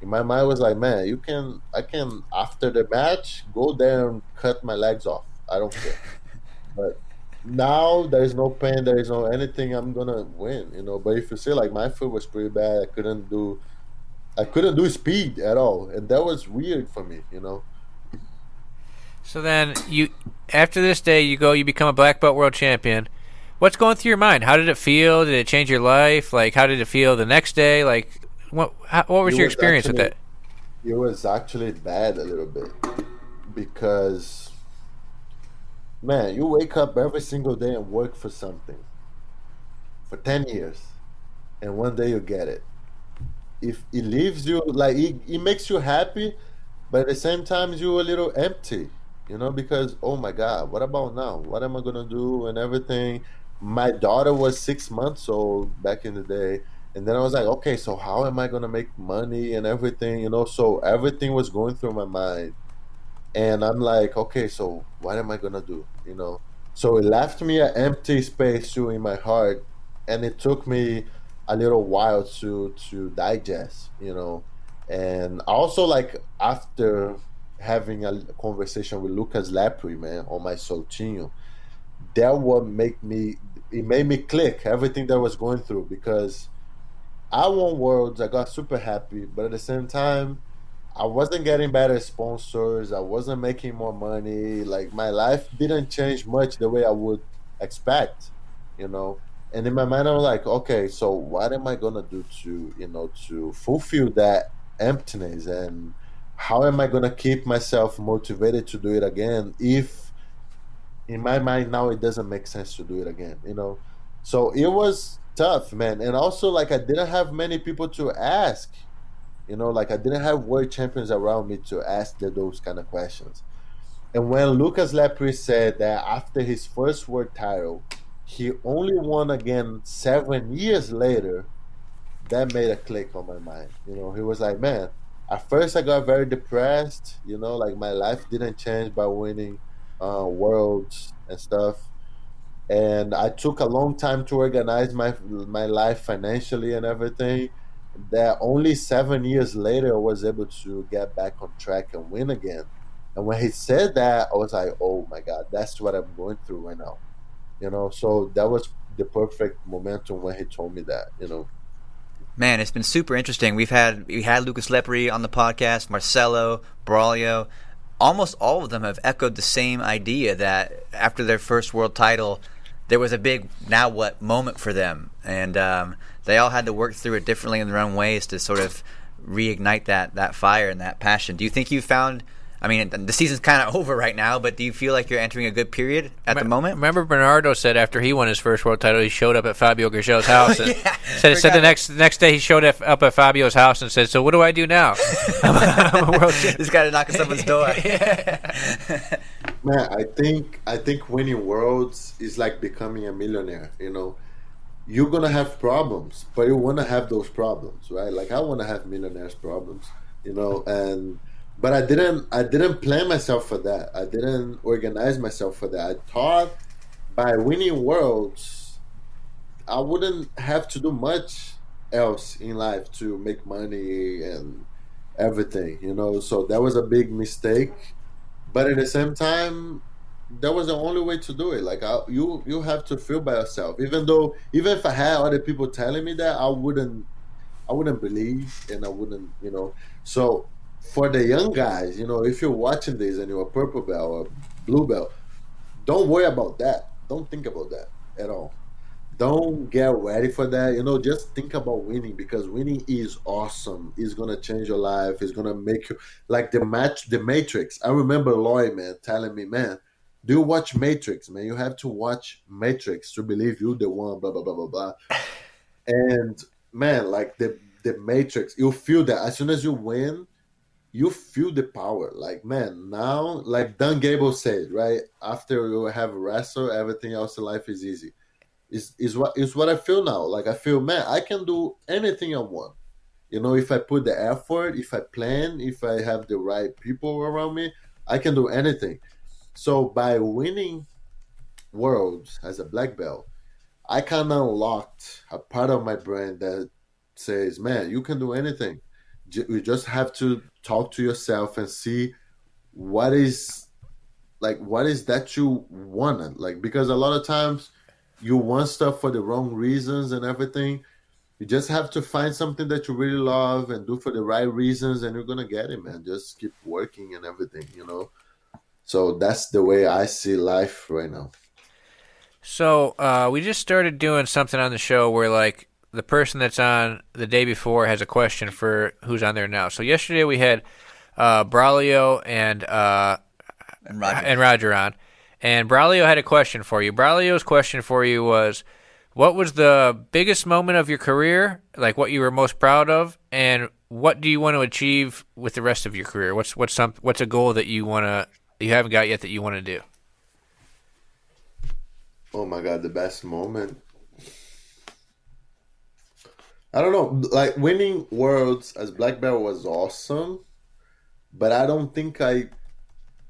Speaker 5: In my mind was like, man, you can, I can after the match go there and cut my legs off. I don't care. but now there's no pain, there is no anything. I'm gonna win, you know. But if you say like my foot was pretty bad, I couldn't do, I couldn't do speed at all, and that was weird for me, you know.
Speaker 4: So then you, after this day, you go, you become a black belt world champion. What's going through your mind? How did it feel? Did it change your life? Like, how did it feel the next day? Like, what how, what was
Speaker 5: It
Speaker 4: your
Speaker 5: was
Speaker 4: experience with
Speaker 5: actually-
Speaker 4: that?
Speaker 5: It was actually bad a little bit because, man, you wake up every single day and work for something for 10 years, and one day you get it. If it leaves you, like, it, it makes you happy, but at the same time, you're a little empty, you know, because, oh my God, what about now? What am I going to do and everything? My daughter was six months old back in the day. And then I was like, okay, so how am I gonna make money and everything, you know? So everything was going through my mind, and I'm like, okay, so what am I gonna do, you know? So it left me an empty space too in my heart, and it took me a little while to to digest, you know. And also, like after having a conversation with Lucas Lepri, man, on my Soltinho, that would make me. It made me click everything that was going through because I won worlds. I got super happy, but at the same time, I wasn't getting better sponsors. I wasn't making more money. Like my life didn't change much the way I would expect, you know. And in my mind, I was like, okay, so what am I gonna do to, you know, to fulfill that emptiness? And how am I gonna keep myself motivated to do it again? If in my mind now it doesn't make sense to do it again, you know. So it was tough, man. And also, like, I didn't have many people to ask. You know, like, I didn't have world champions around me to ask those kind of questions. And when Lucas Lepri said that after his first world title, he only won again seven years later, that made a click on my mind. You know, he was like, man, at first I got very depressed. You know, like, my life didn't change by winning uh, worlds and stuff and I took a long time to organize my my life financially and everything. That only seven years later I was able to get back on track and win again. And when he said that, I was like, "Oh my God, that's what I'm going through right now," you know. So that was the perfect momentum when he told me that, you know.
Speaker 1: Man, it's been super interesting. We've had we had Lucas Lepri on the podcast, Marcelo, Braulio. Almost all of them have echoed the same idea that after their first world title, there was a big now what moment for them, and um, they all had to work through it differently in their own ways to sort of reignite that that fire and that passion. Do you think you found? I mean, the season's kind of over right now, but do you feel like you're entering a good period at the moment?
Speaker 4: Remember Bernardo said after he won his first world title, he showed up at Fabio Gurgel's house. And
Speaker 1: Yeah,
Speaker 4: said, said the next the next day he showed up at Fabio's house and said, "So what do I do now?" I'm a- I'm a world champ.
Speaker 1: This guy to knock on someone's door.
Speaker 5: Man, I think I think winning worlds is like becoming a millionaire. You know, you're gonna have problems, but you wanna have those problems, right? Like I wanna have millionaires' problems, you know, and but I didn't I didn't plan myself for that. I didn't organize myself for that. I thought by winning worlds, I wouldn't have to do much else in life to make money and everything, you know. So that was a big mistake but at the same time that was the only way to do it. Like I, you you have to feel by yourself. Even though even if i had other people telling me that i wouldn't i wouldn't believe and i wouldn't you know. So for the young guys you know if you're watching this and you're a purple belt or blue belt don't worry about that. Don't think about that at all don't get ready for that. You know, just think about winning because winning is awesome. It's gonna change your life. It's gonna make you like the match, the Matrix. I remember Lloyd man telling me, man, do you watch Matrix, man? You have to watch Matrix to believe you the one. Blah blah blah blah blah. And man, like the the Matrix, you feel that as soon as you win, you feel the power. Like man, now like Dan Gable said, right after you have wrestle, everything else in life is easy is is what is what I feel now. Like I feel, man, I can do anything I want. You know, if I put the effort, if I plan, if I have the right people around me, I can do anything. So by winning worlds as a black belt, I kind of unlocked a part of my brain that says, man, you can do anything. You just have to talk to yourself and see what is like what is that you want like because a lot of times you want stuff for the wrong reasons and everything. You just have to find something that you really love and do for the right reasons, and you're gonna get it, man. Just keep working and everything, you know. So that's the way I see life right now.
Speaker 4: So uh, we just started doing something on the show where like the person that's on the day before has a question for who's on there now. So yesterday we had uh, Braulio and uh,
Speaker 1: And Roger.
Speaker 4: and Roger on, and Braulio had a question for you. Braulio's question for you was, "What was the biggest moment of your career? Like what you were most proud of, and what do you want to achieve with the rest of your career? What's what's some what's a goal that you want to you haven't got yet that you want to do?"
Speaker 5: Oh my god, the best moment. I don't know, like winning worlds as black belt was awesome, but I don't think I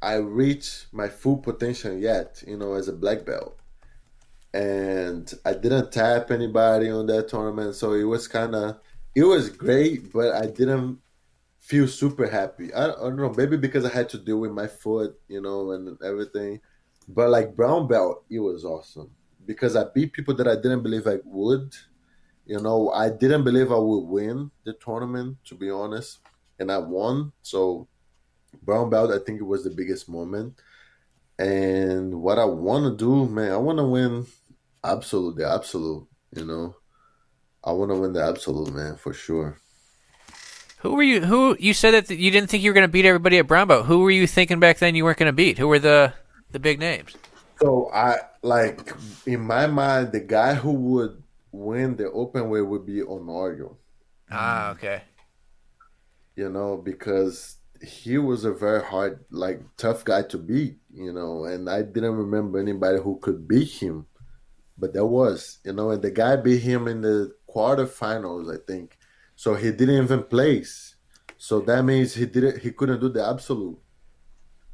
Speaker 5: I reached my full potential yet, you know, as a black belt. And I didn't tap anybody on that tournament, so it was kind of it was great, but I didn't feel super happy. I, I don't know, maybe because I had to deal with my foot, you know, and everything. But like brown belt, it was awesome because I beat people that I didn't believe I would. You know, I didn't believe I would win the tournament, to be honest, and I won. So brown belt, I think it was the biggest moment. And what I want to do, man, I want to win absolute, the absolute. You know, I want to win the absolute, man, for sure.
Speaker 4: Who were you? Who you said that you didn't think you were going to beat everybody at Brown Belt? Who were you thinking back then you weren't going to beat? Who were the the big names?
Speaker 5: So I like in my mind, the guy who would win the open way would be Honorio.
Speaker 4: Ah, okay.
Speaker 5: you know, because he was a very hard, like tough guy to beat, you know, and I didn't remember anybody who could beat him, but there was, you know, and the guy beat him in the quarterfinals, I think. So he didn't even place. So that means he didn't, he couldn't do the absolute,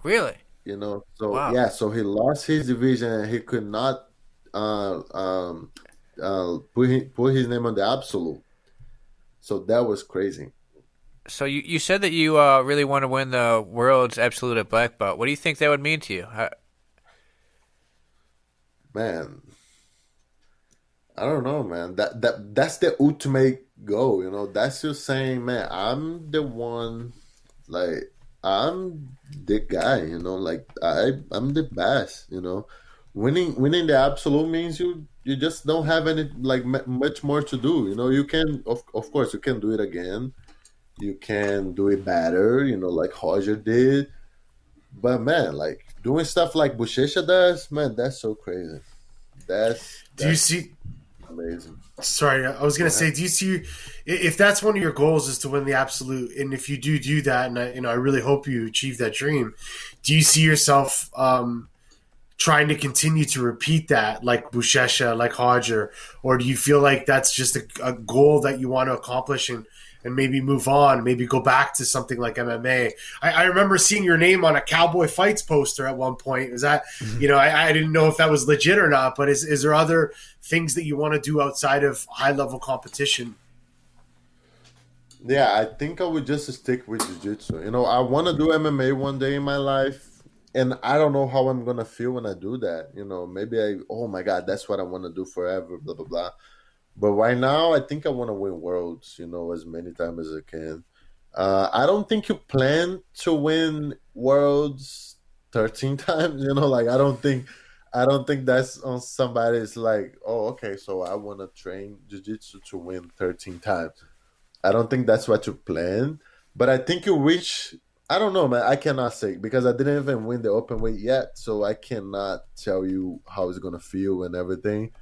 Speaker 4: Really?
Speaker 5: you know. So
Speaker 4: Wow.
Speaker 5: yeah, so he lost his division and he could not uh, um, uh, put his, put his name on the absolute. So that was crazy.
Speaker 4: So you, you said that you uh, really want to win the world's absolute at black belt. What do you think that would mean to you?
Speaker 5: Man I don't know, man. That that that's the ultimate goal. You know, that's you saying, man, I'm the one. Like I'm the guy. You know, like I I'm the best. You know, winning winning the absolute means you you just don't have any like much more to do. You know, you can of of course you can do it again. You can do it better. You know, like Roger did. But man, like doing stuff like Buchecha does, man, that's so crazy. That's
Speaker 6: Do you see?
Speaker 5: amazing.
Speaker 6: Sorry, I was gonna say, do you see if that's one of your goals is to win the absolute, and if you do do that, and I, you know, I really hope you achieve that dream. Do you see yourself um, trying to continue to repeat that, like Buchecha, like Roger, or do you feel like that's just a, a goal that you want to accomplish and and maybe move on, maybe go back to something like MMA? I, I remember seeing your name on a Cowboy Fights poster at one point. Is that mm-hmm. you know I, I didn't know if that was legit or not, but is is there other things that you want to do outside of high level competition?
Speaker 5: Yeah, I think I would just stick with jiu-jitsu. You know, I want to do MMA one day in my life, and I don't know how I'm gonna feel when I do that. You know, maybe I, oh my god, that's what I want to do forever, blah blah blah. But right now, I think I want to win worlds. You know, as many times as I can. Uh, I don't think you plan to win worlds thirteen times. You know, like I don't think, I don't think that's on somebody's like, oh, okay, so I want to train jiu-jitsu to win thirteen times. I don't think that's what you plan, but I think you reach. I don't know, man. I cannot say because I didn't even win the open weight yet, so I cannot tell you how it's gonna feel and everything.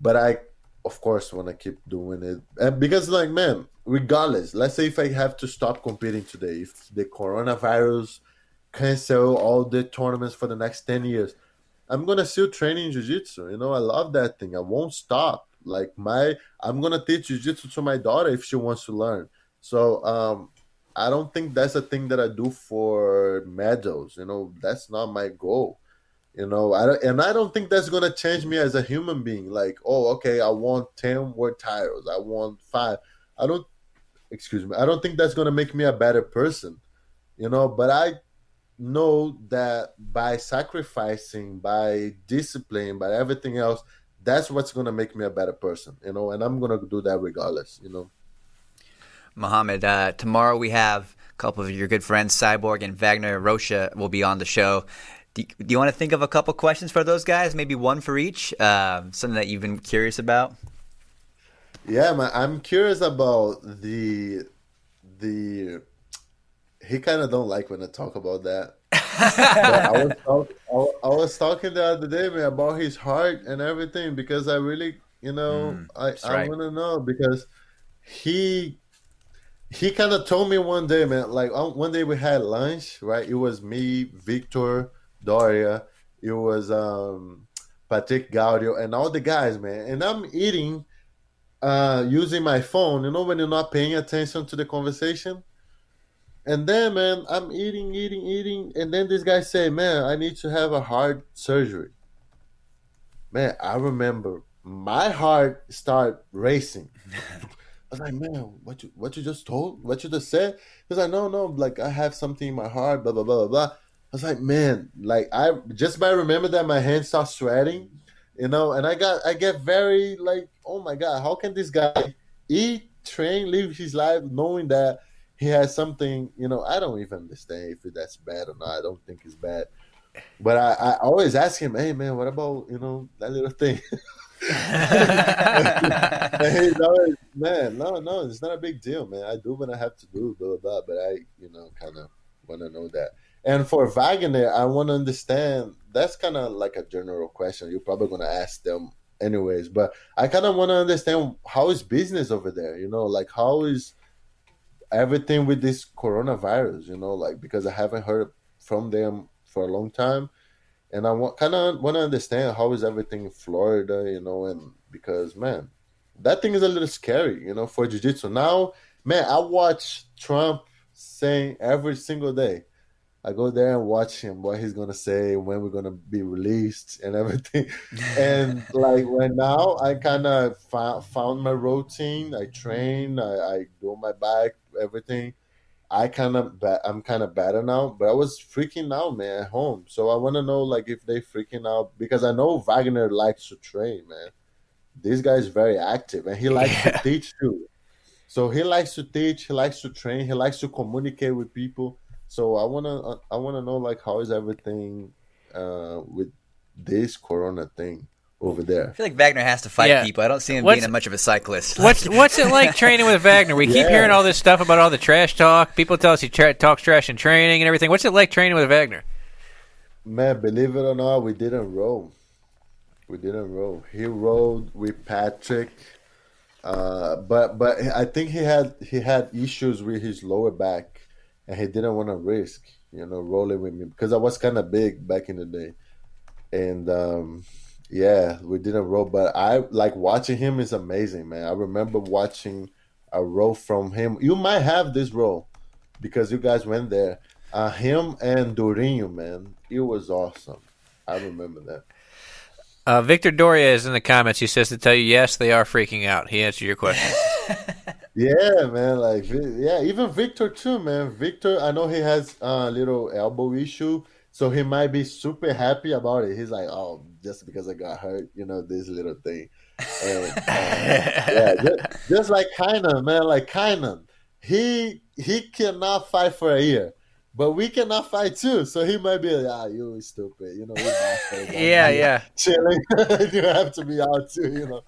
Speaker 5: But I, of course, want to keep doing it, and because, like, man, regardless, let's say if I have to stop competing today, if the coronavirus cancel all the tournaments for the next ten years, I'm gonna still train in jiu-jitsu. You know, I love that thing. I won't stop. Like my I'm gonna teach jiu-jitsu to my daughter if she wants to learn. So um I don't think that's a thing that I do for medals. You know, that's not my goal. You know, I don't, and I don't think that's gonna change me as a human being. Like, oh, okay, I want ten world titles. I want five. I don't. Excuse me. I don't think that's gonna make me a better person. You know, but I know that by sacrificing, by discipline, by everything else, that's what's gonna make me a better person. You know, and I'm gonna do that regardless. You know.
Speaker 1: Mahamed, uh, tomorrow we have a couple of your good friends, Cyborg and Wagner Rocha, will be on the show. Do you, do you want to think of a couple questions for those guys? Maybe one for each. Um, something that you've been curious about.
Speaker 5: Yeah, man. I'm curious about the the. He kind of don't like when I talk about that. I was talk, I, I was talking the other day, man, about his heart and everything because I really, you know,
Speaker 1: Mm,
Speaker 5: I
Speaker 1: that's
Speaker 5: I want to know because he he kind of told me one day, man. Like um, one day we had lunch, right? It was me, Victor, Doria. It was um Patrick Gaudio and all the guys, man. And I'm eating, uh, using my phone. You know when you're not paying attention to the conversation. And then, man, I'm eating, eating, eating, and then this guy say, "Man, I need to have a heart surgery." Man, I remember my heart start racing. I was like, "Man, what you what you just told? What you just said?" He's like, "No, no, like I have something in my heart." Blah blah blah blah blah. I was like, "Man, like I just by remember that my hands start sweating, you know." And I got I get very like, "Oh my god, how can this guy eat, train, live his life knowing that?" he has something, you know, I don't even understand if that's bad or not. I don't think it's bad. But I, I always ask him, hey man, what about, you know, that little thing? he's always, man, no, no, it's not a big deal, man. I do what I have to do, blah, blah, blah. But I, you know, kind of want to know that. And for Wagner, I want to understand, that's kind of like a general question. You're probably going to ask them anyways. But I kind of want to understand how is business over there, you know, like how is everything with this coronavirus, you know, like because I haven't heard from them for a long time, and I want kind of want to understand how is everything in Florida, you know, and because man, that thing is a little scary, you know, for jiu-jitsu. Now, man, I watch Trump saying every single day. I go there and watch him, what he's gonna say, when we're gonna be released, and everything. and like right now, I kind of found, found my routine. I train, I, I do my back, everything. I kind of I'm kind of better now, but I was freaking out, man, at home. So I want to know like if they freaking out because I know Wagner likes to train, man. this guy is very active and he likes to teach too. So he likes to teach, he likes to train, he likes to communicate with people. So I wanna I wanna know like how is everything uh, with this Corona thing over there.
Speaker 1: I feel like Wagner has to fight
Speaker 4: Yeah.
Speaker 1: people. I don't see him
Speaker 4: What's-
Speaker 1: being much of a cyclist.
Speaker 4: What's what's it like training with Wagner? We keep hearing all this stuff about all the trash talk. People tell us he tra- talks trash in training and everything. What's it like training with Wagner?
Speaker 5: Man, believe it or not, we didn't row. We didn't row. He rode with Patrick, uh, but but I think he had he had issues with his lower back, and he didn't want to risk you know rolling with me because I was kind of big back in the day, and um, yeah, we didn't roll. But I like watching him is amazing, man. I remember watching a roll from him. You might have this roll because you guys went there. Uh, him and Dorinho, man, it was awesome. I remember that.
Speaker 4: Uh, Victor Doria is in the comments. He says to tell you, yes, they are freaking out. He answered your question.
Speaker 5: Yeah, man. Like, yeah, even Victor too, man. Victor, I know he has a little elbow issue, so he might be super happy about it. He's like, oh, just because I got hurt, you know, this little thing. And, uh, yeah, just, just like Kaynan, man. Like Kaynan, he he cannot fight for a year. But we cannot fight too, so he might be like, ah, you stupid, you know. we bastards.
Speaker 4: yeah, yeah.
Speaker 5: chilling. you have to be out too, you know.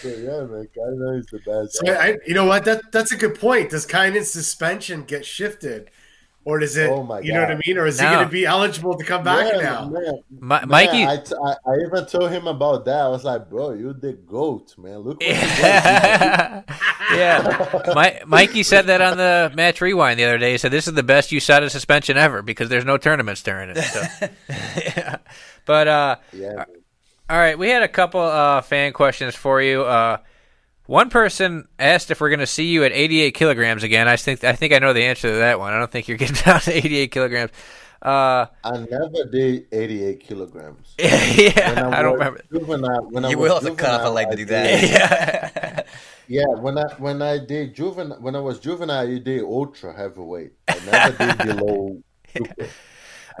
Speaker 5: So yeah, man, Kaynan is the best.
Speaker 6: So I, you know what? That that's a good point. Does Kaynan's suspension get shifted, or does it?
Speaker 5: Oh my
Speaker 6: you know what I mean? Or is
Speaker 4: No.
Speaker 6: he going to be eligible to come back
Speaker 5: Yeah,
Speaker 6: now?
Speaker 5: man.
Speaker 4: Mi-
Speaker 5: Man,
Speaker 4: Mikey,
Speaker 5: I, t- I, I even told him about that. I was like, bro, you the goat, man. Look what
Speaker 4: yeah, yeah. Mi- Mikey said that on the match rewind the other day. He said this is the best USADA suspension ever because there's no tournaments during it. So. yeah. But uh,
Speaker 5: Yeah,
Speaker 4: all right, we had a couple uh, fan questions for you. Uh, one person asked if we're going to see you at 88 kilograms again. I think I think I know the answer to that one. I don't think you're getting down to 88 kilograms. Uh,
Speaker 5: I never did 88 kilograms.
Speaker 4: yeah,
Speaker 5: When
Speaker 4: I don't
Speaker 5: was
Speaker 4: remember.
Speaker 5: Juvenile, when I
Speaker 1: you
Speaker 5: was
Speaker 1: will have to cut off a leg to
Speaker 5: I
Speaker 1: do
Speaker 5: did-
Speaker 1: that.
Speaker 5: Yeah, when I when I did juvenile, when I was juvenile, I did ultra heavyweight. I never did below. Super.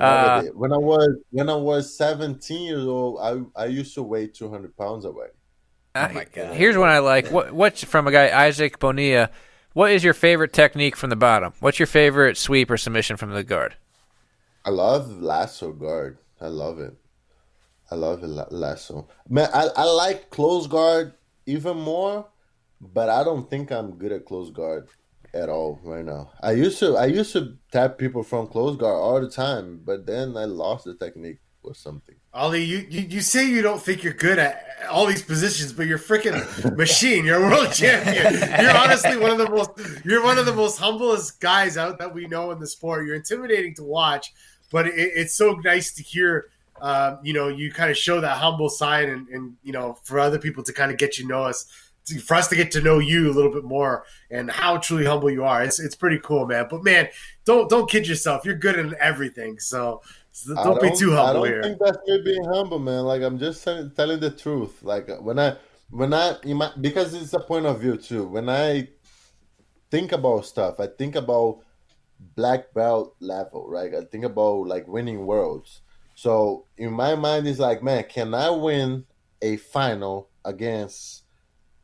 Speaker 5: I
Speaker 4: Uh,
Speaker 5: did. When I was when I was 17 years old, I I used to weigh 200 pounds away.
Speaker 4: Oh
Speaker 1: my God.
Speaker 4: Here's one I like. What what's from a guy Isaac Bonilla? What is your favorite technique from the bottom? What's your favorite sweep or submission from the guard?
Speaker 5: I love lasso guard. I love it. I love it, lasso. Man, I, I like close guard even more, but I don't think I'm good at close guard at all right now. I used to I used to tap people from close guard all the time, but then I lost the technique or something.
Speaker 6: Aly, you, you you say you don't think you're good at all these positions, but you're freaking machine. You're a world champion. You're honestly one of the most you're one of the most humblest guys out that we know in the sport. You're intimidating to watch, but it, it's so nice to hear. Um, you know, you kind of show that humble side, and, and you know, for other people to kind of get you know us, to, for us to get to know you a little bit more, and how truly humble you are. It's it's pretty cool, man. But man, don't don't kid yourself. You're good in everything, so, so
Speaker 5: I
Speaker 6: don't, be too humble.
Speaker 5: I don't
Speaker 6: here.
Speaker 5: think that's me being humble, man. Like I'm just telling, telling the truth. Like when I when I ima- because it's a point of view too. When I think about stuff, I think about black belt level, right? I think about like winning worlds. So in my mind, it's like, man, can I win a final against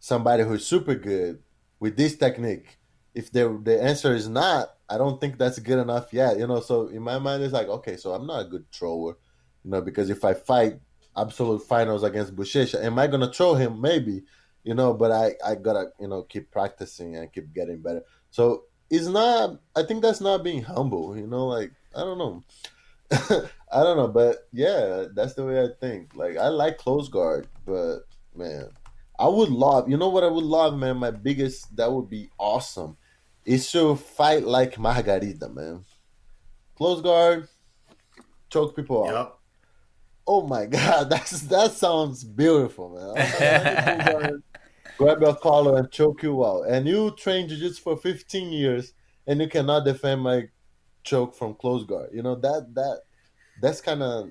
Speaker 5: somebody who's super good with this technique? If the the answer is not, I don't think that's good enough yet. You know, so in my mind, it's like, okay, so I'm not a good thrower, you know, because if I fight absolute finals against Buchecha, am I gonna throw him? Maybe, you know, but I I gotta you know keep practicing and keep getting better. So it's not. I think that's not being humble. You know, like I don't know. I don't know, but yeah, that's the way I think. Like I like close guard, but man, I would love. You know what I would love, man. My biggest that would be awesome is to fight like Margarita, man. Close guard, choke people out.
Speaker 6: Yep.
Speaker 5: Oh my god, that's that sounds beautiful, man. Grab your collar and choke you out. And you train jiu-jitsu for 15 years and you cannot defend my choke from close guard. You know, that that that's kind of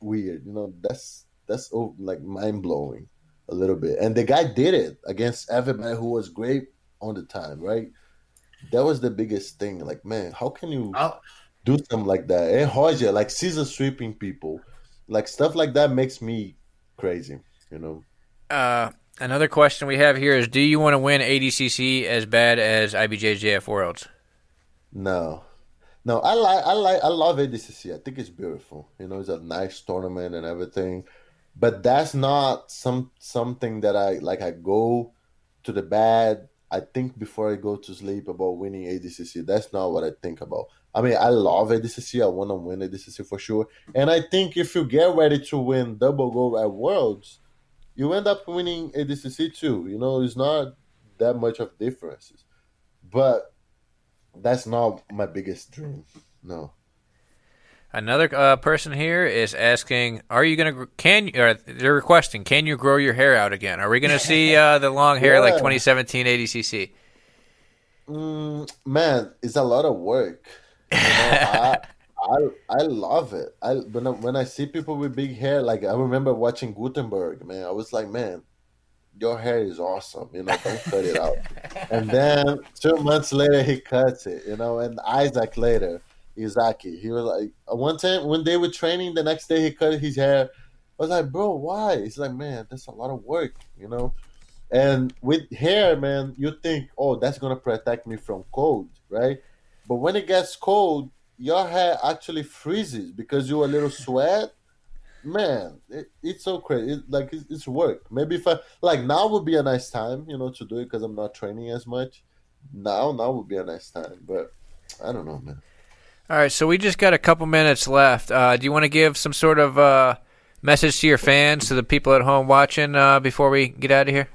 Speaker 5: weird. You know, that's that's oh, like mind blowing a little bit. And the guy did it against everybody who was great on the time, right? That was the biggest thing. Like, man, how can you
Speaker 6: I'll,
Speaker 5: do something like that? And Roger, like scissor sweeping people, like stuff like that makes me crazy. You know.
Speaker 4: Uh, another question we have here is: Do you want to win ADCC as bad as IBJJF Worlds?
Speaker 5: No, no. I like, I like, I love ADCC. I think it's beautiful. You know, it's a nice tournament and everything. But that's not some something that I like. I go to the bed. I think before I go to sleep about winning ADCC. That's not what I think about. I mean, I love ADCC. I want to win ADCC for sure. And I think if you get ready to win double gold at Worlds, you end up winning ADCC too. You know, it's not that much of differences. But that's not my biggest dream. No.
Speaker 4: Another uh, person here is asking: Are you gonna can you? Or they're requesting: Can you grow your hair out again? Are we gonna see uh, the long hair like 2017 ADCC?
Speaker 5: Mm, man, it's a lot of work. You know, I, I I love it. I when I, when I see people with big hair, like I remember watching Gutemberg, man. I was like, man, your hair is awesome. You know, don't cut it out. And then two months later, he cuts it. You know, and Isaac later, Izaki, he was like, uh, one time when they were training, the next day he cut his hair. I was like, bro, why? He's like, man, that's a lot of work. You know. And with hair, man, you think, oh, that's gonna protect me from cold, right? But when it gets cold, your hair actually freezes because you a little sweat. Man, it, it's so crazy. It, like it's, it's work. Maybe if I like now would be a nice time, you know, to do it because I'm not training as much. Now, now would be a nice time, but I don't know, man.
Speaker 4: All right, so we just got a couple minutes left. Uh, do you want to give some sort of uh, message to your fans, to the people at home watching, uh, before we get out of here?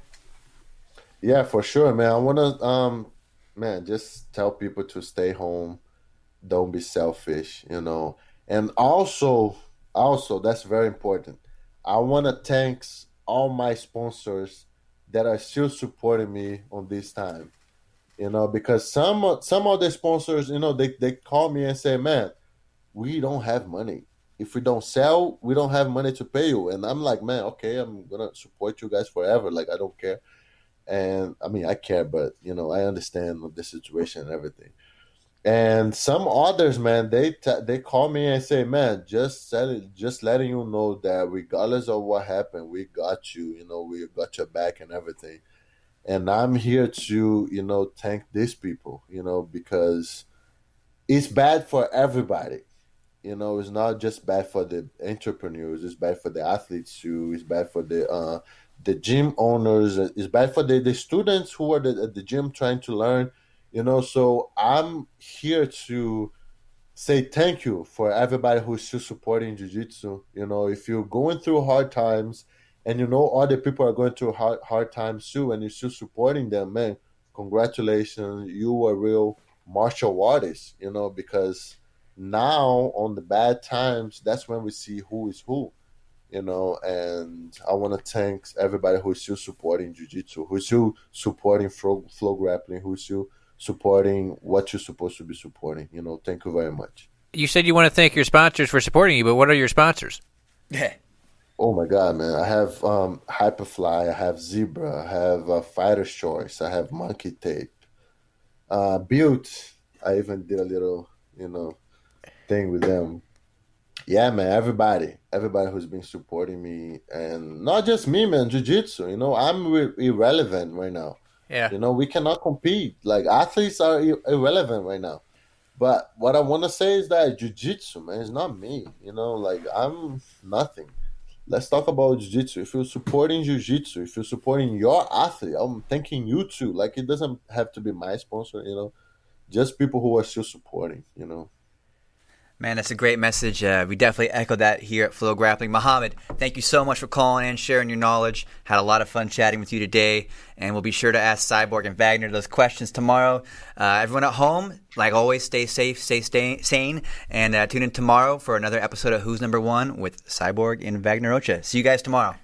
Speaker 5: Yeah, for sure, man. I want to, um, man, just tell people to stay home. Don't be selfish, you know. And also, also, that's very important. I want to thank all my sponsors that are still supporting me on this time. You know, because some some of the sponsors, you know, they they call me and say, "Man, we don't have money. If we don't sell, we don't have money to pay you." And I'm like, "Man, okay, I'm gonna support you guys forever. Like, I don't care." and I mean I care, but you know I understand the situation and everything. And some others, man, they t- they call me and say, "Man, just tell it, just letting you know that regardless of what happened, we got you. You know, we got your back and everything." And I'm here to, you know, thank these people, you know, because it's bad for everybody. You know, it's not just bad for the entrepreneurs; it's bad for the athletes too. It's bad for the uh, the gym owners. It's bad for the, the students who are the, at the gym trying to learn. You know, so I'm here to say thank you for everybody who's still supporting jiu-jitsu. You know, if you're going through hard times and you know other people are going through hard, hard times too and you're still supporting them, man, congratulations. You are real martial artist, you know, because now on the bad times, that's when we see who is who you know and i want to thank everybody who's still supporting jiu-jitsu who's still supporting flow, flow grappling who's still supporting what you're supposed to be supporting you know thank you very much
Speaker 4: You said you want to thank your sponsors for supporting you, but what are your sponsors?
Speaker 5: oh my god man. I have um hyperfly i have zebra i have uh, fighter's choice i have monkey tape uh built i even did a little you know thing with them. Yeah man everybody everybody who's been supporting me and not just me man jiu-jitsu you know i'm re- irrelevant right now.
Speaker 4: Yeah.
Speaker 5: you know we cannot compete. Like athletes are ir- irrelevant right now. But what i want to say is that jiu-jitsu man is not me you know like i'm nothing let's talk about jiu-jitsu. If you're supporting jiu-jitsu if you're supporting your athlete i'm thanking you too. Like it doesn't have to be my sponsor you know just people who are still supporting you know
Speaker 1: Man, that's a great message. Uh, we definitely echo that here at Flow Grappling. Mahamed, thank you so much for calling in, sharing your knowledge. Had a lot of fun chatting with you today, and we'll be sure to ask Cyborg and Wagner those questions tomorrow. Uh, everyone at home, like always, stay safe, stay, stay sane, and uh, tune in tomorrow for another episode of Who's Number One with Cyborg and Wagner Rocha. See you guys tomorrow.